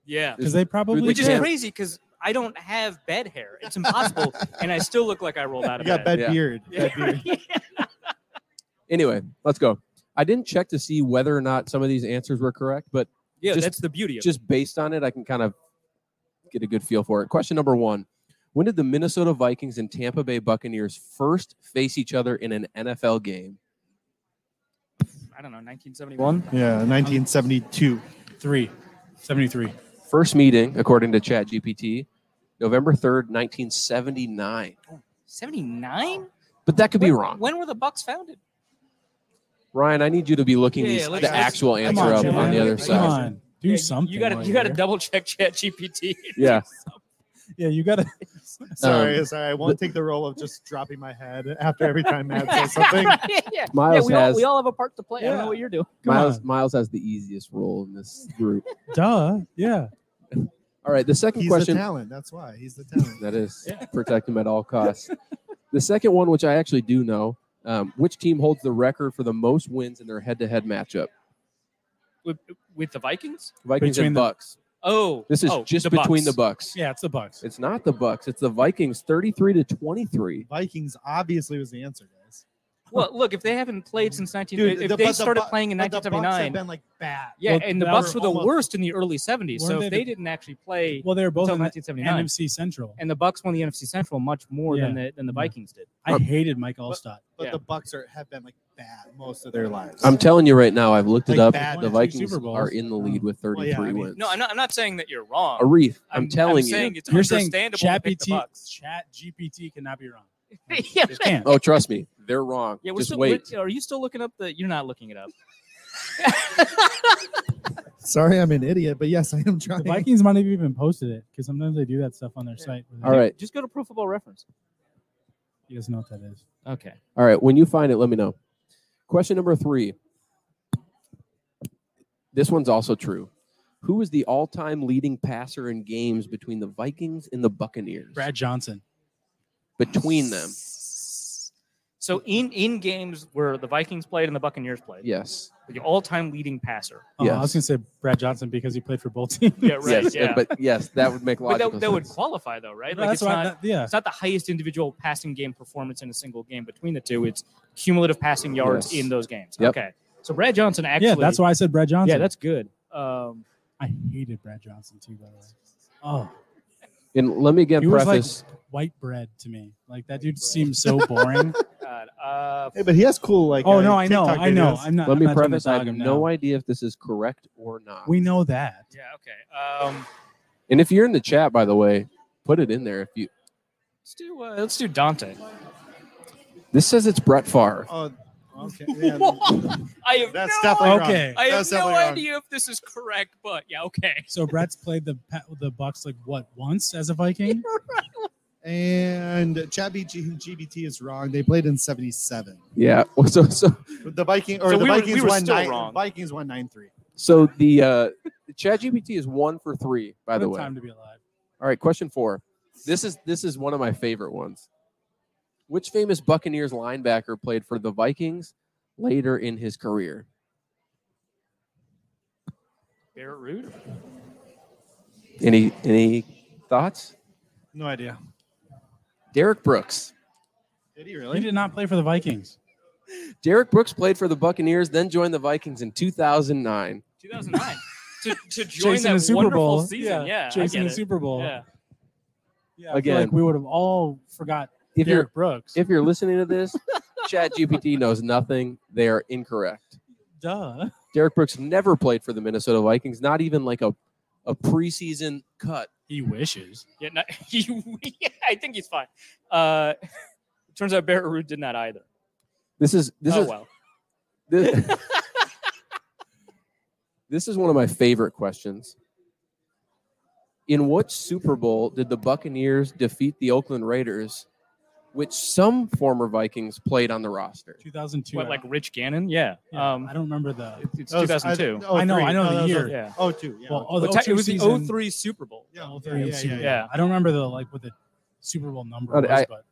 Speaker 2: Yeah.
Speaker 3: Because they probably
Speaker 1: Which
Speaker 2: Which is
Speaker 1: Yeah.
Speaker 3: did.
Speaker 2: crazy because I don't have bed hair. It's impossible, *laughs* and I still look like I rolled out
Speaker 4: You
Speaker 2: of
Speaker 4: got
Speaker 2: bed.
Speaker 4: bed
Speaker 1: Yeah.
Speaker 4: beard. Bed beard. *laughs*
Speaker 1: Anyway, let's go. I didn't check to see whether or not some of these answers were correct, but
Speaker 2: Yeah,
Speaker 1: Just-
Speaker 2: that's the beauty of it.
Speaker 1: just based on it, I can kind of get a good feel for it. Question number one When did the Minnesota Vikings and Tampa Bay Buccaneers first face each other in an NFL game?
Speaker 2: I don't know, 1971.
Speaker 4: Yeah, 1972.
Speaker 3: Three. 73.
Speaker 1: First meeting, according to ChatGPT, November 3rd, 1979.
Speaker 2: 79?
Speaker 1: But that could be wrong.
Speaker 2: When were the Bucs founded?
Speaker 1: Ryan, I need you to be looking
Speaker 2: Yeah,
Speaker 1: these,
Speaker 2: yeah,
Speaker 1: the
Speaker 2: let's-
Speaker 1: actual answer
Speaker 3: on,
Speaker 1: up
Speaker 3: Chad.
Speaker 1: on the other
Speaker 3: Come
Speaker 1: side.
Speaker 3: on. Do
Speaker 2: Yeah,
Speaker 3: something.
Speaker 2: You got to you got to double check Chat GPT. *laughs* *laughs*
Speaker 1: Yeah.
Speaker 3: Yeah, you got to.
Speaker 4: Sorry,
Speaker 1: Um,
Speaker 4: sorry. I won't take the role of just dropping my head after every time Matt says *laughs* something.
Speaker 2: yeah, yeah.
Speaker 1: Myles
Speaker 2: we, all,
Speaker 1: has
Speaker 2: we all have a part to play. I don't know what you're doing.
Speaker 3: Come
Speaker 1: Myles
Speaker 3: on.
Speaker 1: Myles has the easiest role in this group.
Speaker 3: Duh. Yeah.
Speaker 1: All right, the second
Speaker 4: He's
Speaker 1: question.
Speaker 4: the talent. That's why he's the talent.
Speaker 1: That is
Speaker 2: Yeah.
Speaker 1: protect him at all costs. the second one, which I actually do know, um, which team holds the record for the most wins in their head-to-head matchup?
Speaker 2: With, with the Vikings?
Speaker 1: Vikings
Speaker 3: Between
Speaker 1: and
Speaker 3: the-
Speaker 1: Bucs.
Speaker 2: Oh,
Speaker 1: This is
Speaker 2: oh,
Speaker 1: just
Speaker 2: the
Speaker 1: between
Speaker 2: Bucs.
Speaker 1: the Bucs.
Speaker 3: Yeah, it's the Bucs.
Speaker 1: It's not the Bucs. It's the Vikings, thirty-three to twenty-three.
Speaker 4: Vikings obviously was the answer, guys.
Speaker 2: Well, look, if they haven't played since 19,
Speaker 4: Dude,
Speaker 2: if
Speaker 4: the-
Speaker 2: they
Speaker 4: but the
Speaker 2: started playing in
Speaker 4: But the Bucs have
Speaker 2: 1979,
Speaker 4: been like bad.
Speaker 2: yeah,
Speaker 3: Well,
Speaker 2: and the Bucs
Speaker 3: was
Speaker 2: were the
Speaker 4: almost-
Speaker 2: worst in the early 70s. So
Speaker 3: Weren't
Speaker 2: if
Speaker 3: they
Speaker 2: they didn't actually play
Speaker 3: Well, they were both
Speaker 2: until
Speaker 3: in the
Speaker 2: 1979,
Speaker 3: NFC Central.
Speaker 2: and the Bucs won the NFC Central much more than the than the. Vikings did.
Speaker 3: I hated Mike Alstott.
Speaker 4: But
Speaker 2: Yeah.
Speaker 4: the Bucs are have been like bad most of their lives.
Speaker 1: I'm telling you right now, I've looked it up.
Speaker 4: bad
Speaker 1: The Vikings are in the lead oh. with
Speaker 4: Well,
Speaker 1: 33
Speaker 4: yeah, I mean-
Speaker 1: wins.
Speaker 2: No, I'm not. I'm not saying that you're wrong.
Speaker 1: Arif, I'm, telling you.
Speaker 2: saying it's
Speaker 3: You're saying
Speaker 2: understandable
Speaker 3: Chat
Speaker 2: to
Speaker 3: PT, Chat GPT cannot be wrong. *laughs*
Speaker 2: yeah,
Speaker 3: It can't.
Speaker 1: Oh, trust me, they're wrong.
Speaker 2: yeah. We're
Speaker 1: Just
Speaker 2: still,
Speaker 1: wait.
Speaker 2: we're- you still looking up the? You're not looking it up. *laughs*
Speaker 4: Sorry, I'm an idiot, but yes, I am
Speaker 3: The
Speaker 4: trying.
Speaker 3: Vikings might have even posted it because sometimes they do that stuff on their site.
Speaker 1: All right,
Speaker 2: Just go to Pro Football Reference.
Speaker 3: You doesn't know what that is.
Speaker 2: Okay.
Speaker 1: all right. When you find it, let me know. Question number three. This one's also true. Who is the all-time leading passer in games between the Vikings and the Buccaneers?
Speaker 3: Brad Johnson.
Speaker 1: Between them,
Speaker 2: So in in games where the Vikings played and the Buccaneers played,
Speaker 1: yes.
Speaker 2: the all-time leading passer.
Speaker 3: Oh, I was going to say Brad Johnson because he played for both teams.
Speaker 2: Yeah, right.
Speaker 1: yes,
Speaker 2: yeah.
Speaker 1: but yes, that would make *laughs*
Speaker 2: But
Speaker 1: logical
Speaker 2: that, that would
Speaker 1: sense.
Speaker 2: qualify though, right?
Speaker 3: No,
Speaker 2: Like
Speaker 3: that's
Speaker 2: it's
Speaker 3: why.
Speaker 2: not.
Speaker 3: that- yeah.
Speaker 2: It's not the highest individual passing game performance in a single game between the two. It's cumulative passing yards
Speaker 1: Yes.
Speaker 2: in those games.
Speaker 1: Yep.
Speaker 2: Okay. So Brad Johnson actually.
Speaker 3: yeah, that's why I said Brad Johnson.
Speaker 2: Yeah, that's good. Um,
Speaker 3: I hated Brad Johnson too. By the way. Oh,
Speaker 1: And let me again
Speaker 3: he was like
Speaker 1: preface.
Speaker 3: white bread to me. Like that dude seems so boring. *laughs*
Speaker 2: God, uh,
Speaker 4: Hey, but he has cool like.
Speaker 3: oh
Speaker 4: uh,
Speaker 3: no, I know,
Speaker 4: TikTok
Speaker 3: I know.
Speaker 4: videos.
Speaker 3: I'm not.
Speaker 1: let
Speaker 3: I'm
Speaker 1: me
Speaker 3: not trying
Speaker 1: preface. I have
Speaker 3: him
Speaker 1: no
Speaker 3: now.
Speaker 1: idea if this is correct or not.
Speaker 3: We know that.
Speaker 2: yeah. Okay. Um,
Speaker 1: and if you're in the chat, by the way, put it in there. If you
Speaker 2: let's do. Uh, let's do Dante.
Speaker 1: this says it's Brett Favre.
Speaker 4: Oh, okay. Yeah, *laughs*
Speaker 2: I have
Speaker 4: that's
Speaker 2: no,
Speaker 4: definitely wrong.
Speaker 3: Okay.
Speaker 2: I have
Speaker 4: That's
Speaker 2: no
Speaker 4: definitely wrong.
Speaker 2: idea if this is correct, but yeah. Okay.
Speaker 3: So Brett's played the Pa- the Bucs like what once as a Viking? *laughs*
Speaker 4: And Chat GPT is wrong. They played in '77.
Speaker 1: Yeah. Well, *laughs* So so
Speaker 4: The Viking or
Speaker 2: So
Speaker 4: the
Speaker 2: we were-
Speaker 4: Vikings
Speaker 2: we were
Speaker 4: won
Speaker 2: still
Speaker 4: nine.
Speaker 2: wrong.
Speaker 4: Vikings won nine three.
Speaker 1: so the uh, ChatGPT is one for three. By the
Speaker 3: What a
Speaker 1: way.
Speaker 3: time to be alive.
Speaker 1: All right. Question four. This is this is one of my favorite ones. Which famous Buccaneers linebacker played for the Vikings later in his career?
Speaker 2: Barrett Ruud.
Speaker 1: Any any thoughts?
Speaker 4: No idea.
Speaker 1: Derrick Brooks.
Speaker 4: Did he really?
Speaker 3: He did not play for the Vikings.
Speaker 1: Derrick Brooks played for the Buccaneers, then joined the Vikings in 2009.
Speaker 2: 2009. to, to *laughs* join
Speaker 3: Chasing
Speaker 2: that
Speaker 3: the Super
Speaker 2: wonderful
Speaker 3: Bowl.
Speaker 2: season. Yeah. I
Speaker 3: chasing
Speaker 2: get
Speaker 3: the
Speaker 2: it.
Speaker 3: Super Bowl.
Speaker 2: Yeah.
Speaker 3: Yeah, I feel
Speaker 1: Again.
Speaker 3: like we would have all forgot
Speaker 1: If you're
Speaker 3: Brooks.
Speaker 1: if you're listening to this, *laughs* Chat GPT knows nothing. They are incorrect.
Speaker 3: Duh.
Speaker 1: Derrick Brooks never played for the Minnesota Vikings, not even like a, a preseason cut.
Speaker 3: He wishes.
Speaker 2: Yeah, no, *laughs* he, *laughs* I think he's fine. Uh, turns out Barrett Ruud did not either.
Speaker 1: This is this
Speaker 2: oh
Speaker 1: is
Speaker 2: well.
Speaker 1: this, this is one of my favorite questions. In what Super Bowl did the Buccaneers defeat the Oakland Raiders, which some former Vikings played on the roster?
Speaker 3: 2002.
Speaker 2: What, like Rich Gannon? Yeah.
Speaker 3: Yeah,
Speaker 2: Um,
Speaker 3: I don't remember the.
Speaker 2: it- it's
Speaker 4: That was-
Speaker 2: 2002.
Speaker 4: oh,
Speaker 3: I know. I know
Speaker 4: No,
Speaker 3: the year.
Speaker 4: a-
Speaker 2: yeah.
Speaker 4: Oh, two. Yeah.
Speaker 3: Well, oh, the
Speaker 2: te-
Speaker 3: 02
Speaker 2: it was the
Speaker 3: season-
Speaker 2: 03 Super Bowl.
Speaker 4: yeah.
Speaker 3: Oh,
Speaker 4: yeah,
Speaker 3: three
Speaker 4: yeah,
Speaker 3: and Super
Speaker 4: yeah,
Speaker 3: Bowl.
Speaker 2: yeah.
Speaker 3: I don't remember the like what the Super Bowl number
Speaker 1: Oh,
Speaker 3: was,
Speaker 1: I-
Speaker 3: but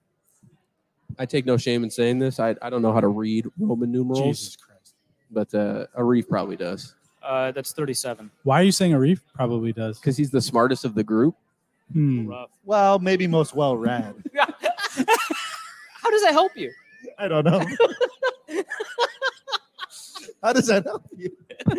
Speaker 1: I take no shame in saying this. I, I don't know how to read Roman numerals,
Speaker 3: Jesus Christ.
Speaker 1: but uh, Arif probably does
Speaker 2: Uh, that's 37.
Speaker 3: Why are you saying Arif probably does?
Speaker 1: because he's the smartest of the group.
Speaker 3: Hmm.
Speaker 2: Rough.
Speaker 4: Well, maybe most well read. *laughs*
Speaker 2: How does that help you?
Speaker 4: I don't know. *laughs* How does that help you? *laughs*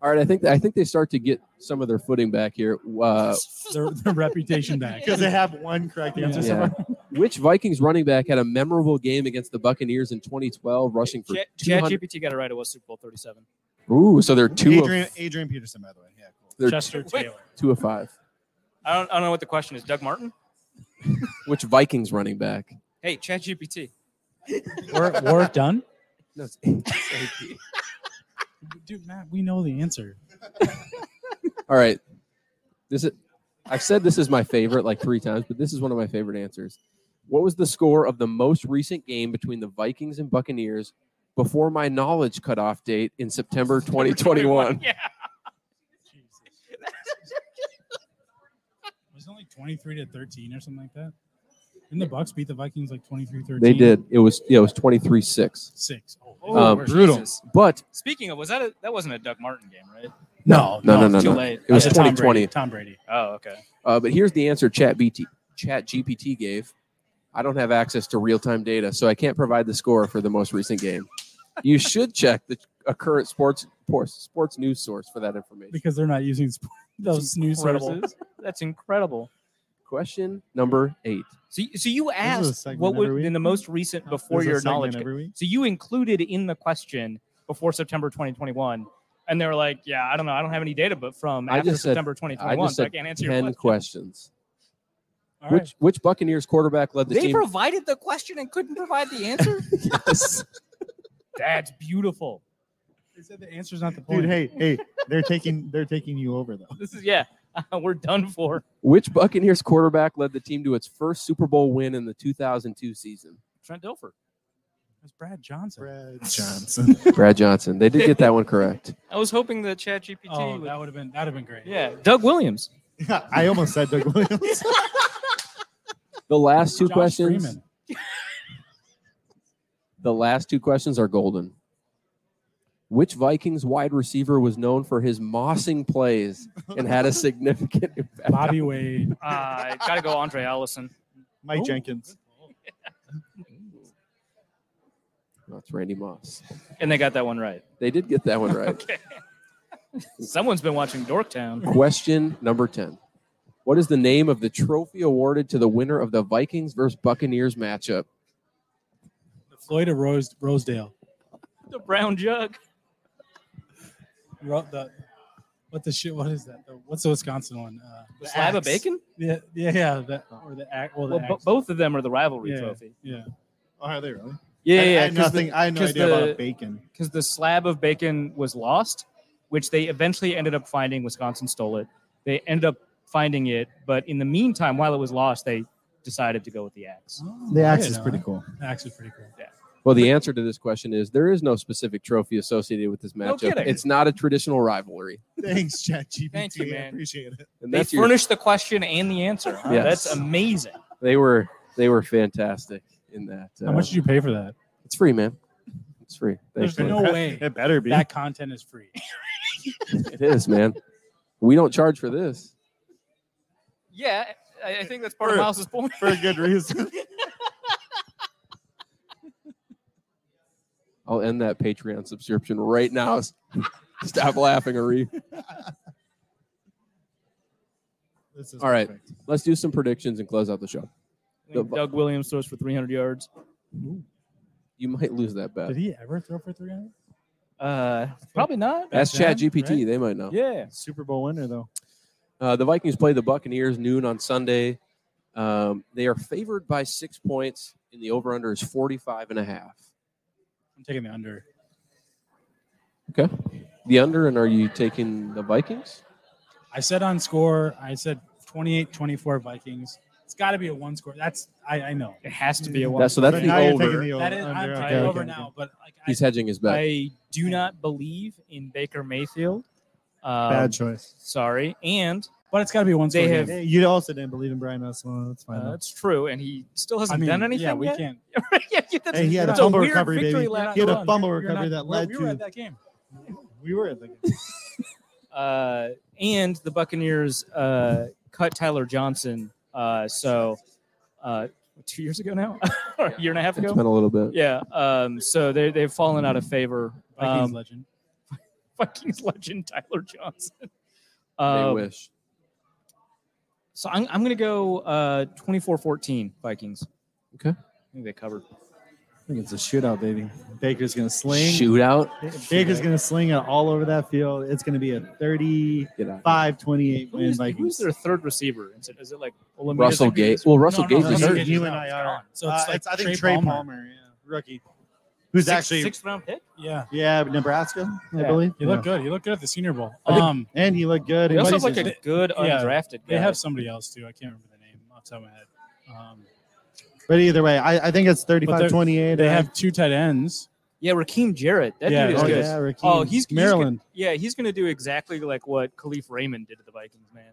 Speaker 1: All right, I think I think they start to get some of their footing back here. Uh, *laughs*
Speaker 3: Their, their reputation back.
Speaker 4: Because they have one correct answer. so
Speaker 1: Yeah. which Vikings running back had a memorable game against the Buccaneers in 2012, rushing for
Speaker 2: Chat
Speaker 1: 200?
Speaker 2: GPT got it right. It was Super Bowl 37.
Speaker 1: Ooh, so they're two
Speaker 4: Adrian,
Speaker 1: of
Speaker 4: Adrian Peterson, by the way. Yeah, cool.
Speaker 1: they're
Speaker 3: Chester
Speaker 2: Wait.
Speaker 3: Taylor.
Speaker 1: two of five.
Speaker 2: I don't, I don't know what the question is. Doug Martin?
Speaker 1: Which Vikings running back?
Speaker 2: Hey, Chat GPT.
Speaker 3: Work, work done?
Speaker 1: No, it's AP. *laughs*
Speaker 3: Dude, Matt, we know the answer. *laughs*
Speaker 1: All right, this is. I've said this is my favorite like three times, but this is one of my favorite answers. What was the score of the most recent game between the Vikings and Buccaneers before my knowledge cutoff date in September *laughs* 2021?
Speaker 2: Yeah.
Speaker 3: Was only 23 to 13 or something like that. Didn't the Bucs beat the Vikings like 23 13?
Speaker 1: They did. It was yeah, it was 23-6.
Speaker 3: Six. Oh,
Speaker 2: Oh,
Speaker 1: Um,
Speaker 3: brutal.
Speaker 2: Jesus.
Speaker 1: But
Speaker 2: Speaking of, was that a, that wasn't a Doug Martin game, right?
Speaker 3: No,
Speaker 1: no, no, no,
Speaker 2: Too
Speaker 1: no.
Speaker 2: late.
Speaker 1: It was
Speaker 3: That's a Tom
Speaker 1: 2020.
Speaker 3: Brady. Tom Brady.
Speaker 2: Oh, okay.
Speaker 1: Uh, but here's the answer Chat BT Chat GPT gave. I don't have access to real time data, so I can't provide the score for the most recent game. You should check the a current sports sports news source for that information.
Speaker 3: Because they're not using sp- those news
Speaker 2: Incredible.
Speaker 3: sources.
Speaker 2: That's incredible.
Speaker 1: Question number eight.
Speaker 2: So, you- so you asked what
Speaker 4: every
Speaker 2: would in the most recent before your knowledge.
Speaker 4: every week?
Speaker 2: So you included in the question before September 2021, and they were like, "Yeah, I don't know, I don't have any data, but from
Speaker 1: I
Speaker 2: after
Speaker 1: just said-
Speaker 2: September
Speaker 1: I
Speaker 2: 2021,
Speaker 1: just
Speaker 2: so I
Speaker 1: said
Speaker 2: can't answer your
Speaker 1: ten
Speaker 2: question."
Speaker 1: questions.
Speaker 3: All right.
Speaker 1: Which which Buccaneers quarterback led the
Speaker 2: They
Speaker 1: team?
Speaker 2: provided the question and couldn't provide the answer. *laughs*
Speaker 1: yes.
Speaker 2: That's beautiful.
Speaker 3: They said the answer's not the point.
Speaker 4: Dude, hey, hey, they're taking they're taking you over though.
Speaker 2: This is yeah, *laughs* we're done for.
Speaker 1: Which Buccaneers quarterback led the team to its first Super Bowl win in the 2002 season?
Speaker 2: Trent Dilfer.
Speaker 3: It's Brad Johnson.
Speaker 4: Brad *laughs* Johnson. *laughs*
Speaker 1: Brad Johnson. They did get that one correct.
Speaker 2: I was hoping that Chat GPT
Speaker 3: Oh,
Speaker 2: would.
Speaker 3: that would have been that would have been great.
Speaker 2: Yeah, Doug Williams.
Speaker 4: I almost said Doug Williams.
Speaker 1: The last two
Speaker 3: Josh
Speaker 1: questions.
Speaker 3: Freeman.
Speaker 1: The last two questions are golden. Which Vikings wide receiver was known for his mossing plays and had a significant *laughs* impact?
Speaker 3: Bobby Wade.
Speaker 2: Uh, gotta go Andre Allison.
Speaker 4: Mike
Speaker 3: Oh.
Speaker 4: Jenkins. *laughs*
Speaker 1: That's Randy Moss.
Speaker 2: And they got that one right.
Speaker 1: They did get that one right. *laughs*
Speaker 2: Okay. Someone's been watching Dorktown.
Speaker 1: Question number 10. What is the name of the trophy awarded to the winner of the Vikings versus Buccaneers matchup?
Speaker 3: The Floyd of Rose, Rosedale.
Speaker 2: The brown jug.
Speaker 3: Ro- the, what the shit? What is that? The, what's the Wisconsin one? Uh,
Speaker 2: The slab of bacon?
Speaker 3: Yeah, yeah, yeah. The, or the act. Well, the
Speaker 2: Well, bo-
Speaker 3: axe.
Speaker 2: both of them are the rivalry
Speaker 3: Yeah.
Speaker 2: trophy.
Speaker 3: Yeah.
Speaker 4: Oh, are they really?
Speaker 2: Yeah,
Speaker 4: I, I
Speaker 2: yeah,
Speaker 4: had nothing. I had no idea
Speaker 2: the-
Speaker 4: about bacon.
Speaker 2: because the slab of bacon was lost, which they eventually ended up finding. Wisconsin stole it. They ended up finding it, but in the meantime, while it was lost, they decided to go with the axe.
Speaker 3: Oh,
Speaker 4: The axe is
Speaker 3: know
Speaker 4: pretty cool.
Speaker 3: The axe is pretty cool.
Speaker 1: Well, the answer to this question is there is no specific trophy associated with this matchup.
Speaker 2: kidding.
Speaker 1: it's not a traditional rivalry.
Speaker 4: Thanks, ChatGPT.
Speaker 2: Thank you,
Speaker 4: I
Speaker 2: man.
Speaker 4: appreciate it.
Speaker 1: And
Speaker 2: They
Speaker 1: that's your,
Speaker 2: furnished the question and the answer. huh?
Speaker 1: Yes.
Speaker 2: That's amazing.
Speaker 1: they were they were fantastic in that.
Speaker 3: How
Speaker 1: uh,
Speaker 3: much did you pay for that?
Speaker 1: It's free, man. It's free.
Speaker 3: There's
Speaker 1: Thankfully.
Speaker 3: no way
Speaker 4: It better be.
Speaker 3: that content is free. *laughs*
Speaker 1: It is, man. We don't charge for this.
Speaker 2: Yeah, I, I think that's part
Speaker 4: For-
Speaker 2: of Myles's point.
Speaker 4: for a good reason. *laughs*
Speaker 1: I'll end that Patreon subscription right now. *laughs* Stop laughing, Arif.
Speaker 4: This is
Speaker 1: All right.
Speaker 4: perfect.
Speaker 1: Let's do some predictions and close out the show. The-
Speaker 2: Doug Williams throws for 300 yards.
Speaker 1: You might lose that bet.
Speaker 3: Did he ever throw for 300?
Speaker 2: Uh, probably not.
Speaker 1: Ask
Speaker 3: Back then,
Speaker 1: Chat GPT.
Speaker 3: right?
Speaker 1: They might know.
Speaker 2: Yeah.
Speaker 4: Super Bowl winner though.
Speaker 1: Uh, the Vikings play the Buccaneers noon on Sunday. Um, they are favored by six points, and the over under is 45 and a half.
Speaker 3: I'm taking the under.
Speaker 1: Okay. The under, and are you taking the Vikings?
Speaker 3: I said on score, I said 28 24 Vikings. It's got to be a one score. That's, I, I know.
Speaker 2: It has to be a one.
Speaker 1: That's- so that's the
Speaker 4: now you're
Speaker 1: over.
Speaker 3: That is,
Speaker 4: under.
Speaker 3: I'm
Speaker 4: Okay, okay,
Speaker 3: over
Speaker 4: okay.
Speaker 3: now, but like, I,
Speaker 1: He's hedging his bet.
Speaker 2: I do not believe in Baker Mayfield. Um,
Speaker 4: Bad choice.
Speaker 2: Sorry, and
Speaker 3: but it's got to be a one score.
Speaker 2: They have-
Speaker 4: Hey, you also didn't believe in Brian Russell. That's fine.
Speaker 2: uh, that's true. And he still hasn't
Speaker 3: mean,
Speaker 2: done anything
Speaker 3: yeah, we
Speaker 2: yet.
Speaker 3: can't. *laughs*
Speaker 2: yeah, yeah, that's,
Speaker 4: Hey, he had a fumble
Speaker 2: weird
Speaker 4: recovery, baby. He had a fumble
Speaker 3: You're
Speaker 4: recovery
Speaker 3: not-
Speaker 4: that led to.
Speaker 3: we were
Speaker 4: to-
Speaker 3: at that game. *laughs*
Speaker 4: we were at the *laughs*
Speaker 2: Uh, and the Buccaneers uh, cut Tyler Johnson. Uh, so uh, two years ago now, or a year and a half
Speaker 1: It's
Speaker 2: ago.
Speaker 1: been a little bit.
Speaker 2: Yeah. Um, so they they've fallen out of favor.
Speaker 3: Vikings
Speaker 2: Um,
Speaker 3: legend.
Speaker 2: Vikings legend Tyler Johnson.
Speaker 1: They
Speaker 2: Um,
Speaker 1: wish.
Speaker 2: So I'm, I'm going to go uh, 24-14 Vikings.
Speaker 1: Okay.
Speaker 2: I think they covered.
Speaker 4: I think it's a shootout, baby. Baker's gonna sling.
Speaker 1: Shootout.
Speaker 4: Baker's gonna sling it all over that field. It's gonna be a 35-28
Speaker 1: Get out.
Speaker 4: win
Speaker 2: Who's,
Speaker 4: Vikings.
Speaker 2: who's their third receiver? Is it, is it like Olamide
Speaker 1: Russell Gates? Well, Russell
Speaker 3: No, no,
Speaker 1: Gage
Speaker 3: no,
Speaker 1: is
Speaker 3: Russell
Speaker 1: hurt.
Speaker 3: Gage is
Speaker 4: You and. I are.
Speaker 3: gone. So
Speaker 4: Uh,
Speaker 3: it's
Speaker 4: I think
Speaker 3: Trey
Speaker 4: Trey
Speaker 3: Palmer.
Speaker 4: Palmer, yeah, rookie, who's
Speaker 2: Six-
Speaker 4: actually
Speaker 2: sixth round pick.
Speaker 3: Yeah.
Speaker 4: yeah Nebraska, I believe.
Speaker 3: He looked good. He looked good at the Senior Bowl.
Speaker 4: I think-
Speaker 3: Um,
Speaker 4: and he looked good.
Speaker 2: They
Speaker 4: in
Speaker 2: also have like a good
Speaker 3: Yeah.
Speaker 2: undrafted
Speaker 3: they
Speaker 2: guy.
Speaker 3: have somebody else too. I can't remember the name off the top of my head. Um,
Speaker 4: but either way, I, I think it's
Speaker 3: they're-
Speaker 4: 35-28.
Speaker 3: they
Speaker 4: uh,
Speaker 3: have two tight ends.
Speaker 2: yeah, Rakim Jarrett. That
Speaker 3: Yeah,
Speaker 2: dude is
Speaker 4: oh
Speaker 2: good.
Speaker 4: yeah, Rakim.
Speaker 2: Oh, he's- he's
Speaker 4: Maryland.
Speaker 2: Yeah, he's going to do exactly like what Kalif Raymond did to the Vikings, man.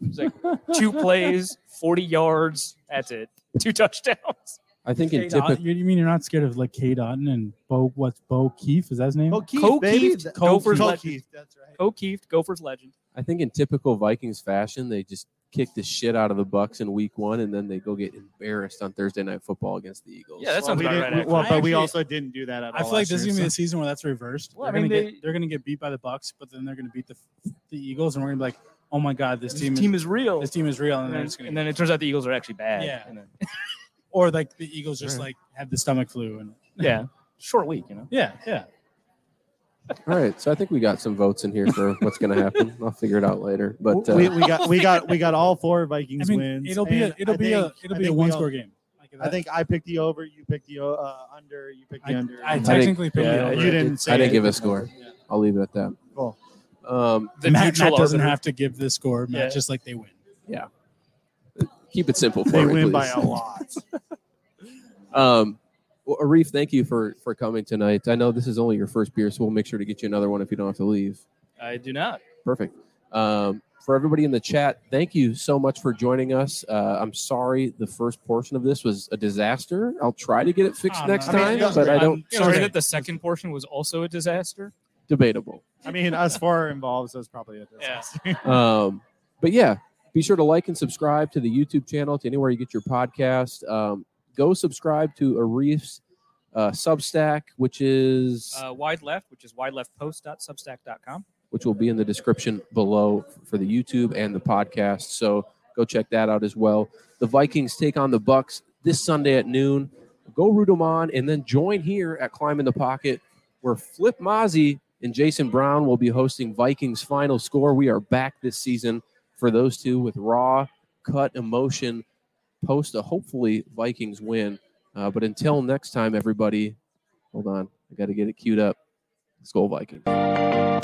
Speaker 2: It's like two *laughs* plays, 40 yards. That's it. Two touchdowns.
Speaker 1: I think in
Speaker 3: Cade Otton-
Speaker 1: typical.
Speaker 3: you, you mean you're not scared of like Cade Otton and Bo? What's Bo Keefe? Is that his name?
Speaker 4: O'Keefe,
Speaker 2: O'Keefe,
Speaker 4: baby.
Speaker 2: Gophers
Speaker 4: O'Keefe,
Speaker 2: legend.
Speaker 4: That's right.
Speaker 2: O'Keefe, Gophers legend.
Speaker 1: I think in typical Vikings fashion, they just kick the shit out of the Bucs in Week One, and then they go get embarrassed on Thursday Night Football against the Eagles.
Speaker 2: Yeah, that
Speaker 4: Well,
Speaker 2: sounds
Speaker 4: we
Speaker 2: about
Speaker 4: didn't-
Speaker 2: right.
Speaker 4: well,
Speaker 2: actually.
Speaker 4: but we
Speaker 3: Actually-
Speaker 4: also didn't do that at all.
Speaker 3: I feel like
Speaker 4: last
Speaker 3: this is
Speaker 4: year,
Speaker 3: gonna be
Speaker 4: so-
Speaker 3: the season where that's reversed.
Speaker 2: Well, I
Speaker 3: they're
Speaker 2: mean,
Speaker 3: gonna
Speaker 2: they-
Speaker 3: get they're gonna get beat by the Bucs, but then they're gonna beat the the Eagles, and we're gonna be like, oh my god, this,
Speaker 2: This
Speaker 3: team,
Speaker 2: team
Speaker 3: is
Speaker 2: is real.
Speaker 3: this team is real, and,
Speaker 2: and,
Speaker 3: they're
Speaker 2: then,
Speaker 3: just gonna
Speaker 2: and then it turns out the Eagles are actually bad.
Speaker 3: Yeah.
Speaker 2: And *laughs* then-
Speaker 3: or like the Eagles just
Speaker 1: Right.
Speaker 3: like had the stomach flu, and *laughs*
Speaker 2: yeah. Short week, you know.
Speaker 3: yeah, yeah.
Speaker 1: All right, so I think we got some votes in here for what's going to happen. I'll figure it out later. But uh,
Speaker 4: we, we got we *laughs* got we got all four
Speaker 3: I
Speaker 4: Vikings
Speaker 3: mean,
Speaker 4: wins.
Speaker 3: it'll be a it'll
Speaker 4: I
Speaker 3: be a it'll
Speaker 4: I
Speaker 3: be a
Speaker 4: think we
Speaker 3: one
Speaker 4: all-
Speaker 3: score game. Like
Speaker 4: I think I picked the over. You picked the uh, under. You picked the
Speaker 3: I,
Speaker 4: under.
Speaker 3: I
Speaker 1: think-
Speaker 3: technically picked
Speaker 2: yeah,
Speaker 3: the over.
Speaker 4: you didn't say.
Speaker 1: I didn't give a
Speaker 4: anything.
Speaker 1: score. I'll leave it at that.
Speaker 4: Cool.
Speaker 1: Um,
Speaker 2: The
Speaker 3: Matt,
Speaker 2: neutral
Speaker 3: Matt doesn't
Speaker 2: arbiter.
Speaker 3: have to give the score. Matt
Speaker 2: Yeah.
Speaker 3: just like they win. Yeah.
Speaker 1: Keep it simple for
Speaker 4: They
Speaker 1: me,
Speaker 4: win
Speaker 1: please.
Speaker 4: by a lot. *laughs*
Speaker 1: Um, well, Arif, thank you for for coming tonight. I know this is only your first beer, so we'll make sure to get you another one if you don't have to leave.
Speaker 2: I do not.
Speaker 1: Perfect. Um, for everybody in the chat, thank you so much for joining us. Uh, I'm sorry the first portion of this was a disaster. I'll try to get it fixed
Speaker 3: no.
Speaker 1: next
Speaker 3: I mean,
Speaker 1: time,
Speaker 3: it was
Speaker 1: but
Speaker 3: great.
Speaker 1: I don't.
Speaker 2: I'm sorry that the second portion was also a disaster.
Speaker 1: Debatable.
Speaker 4: I mean, us four involves us probably a
Speaker 2: Yeah.
Speaker 4: disaster. *laughs*
Speaker 1: Um, but yeah, be sure to like and subscribe to the YouTube channel, to anywhere you get your podcast. Um, go subscribe to Arif's uh, Substack, which is
Speaker 2: Uh, wide left, which is wideleftpost.substack.com.
Speaker 1: which will be in the description below for the YouTube and the podcast. So go check that out as well. The Vikings take on the Bucs this Sunday at noon. Go root them on, and then join here at Climb in the Pocket, where Flip Mozzie and Jason Brown will be hosting Vikings Final Score. We are back this season for those two with raw cut emotion post a hopefully Vikings win. Uh, but until next time, everybody, hold on. I got to get it queued up. Let's go, Vikings. I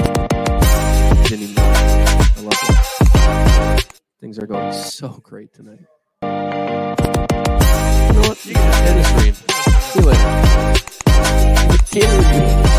Speaker 1: love it. Things are going so great tonight. You know what? End the stream. See you later.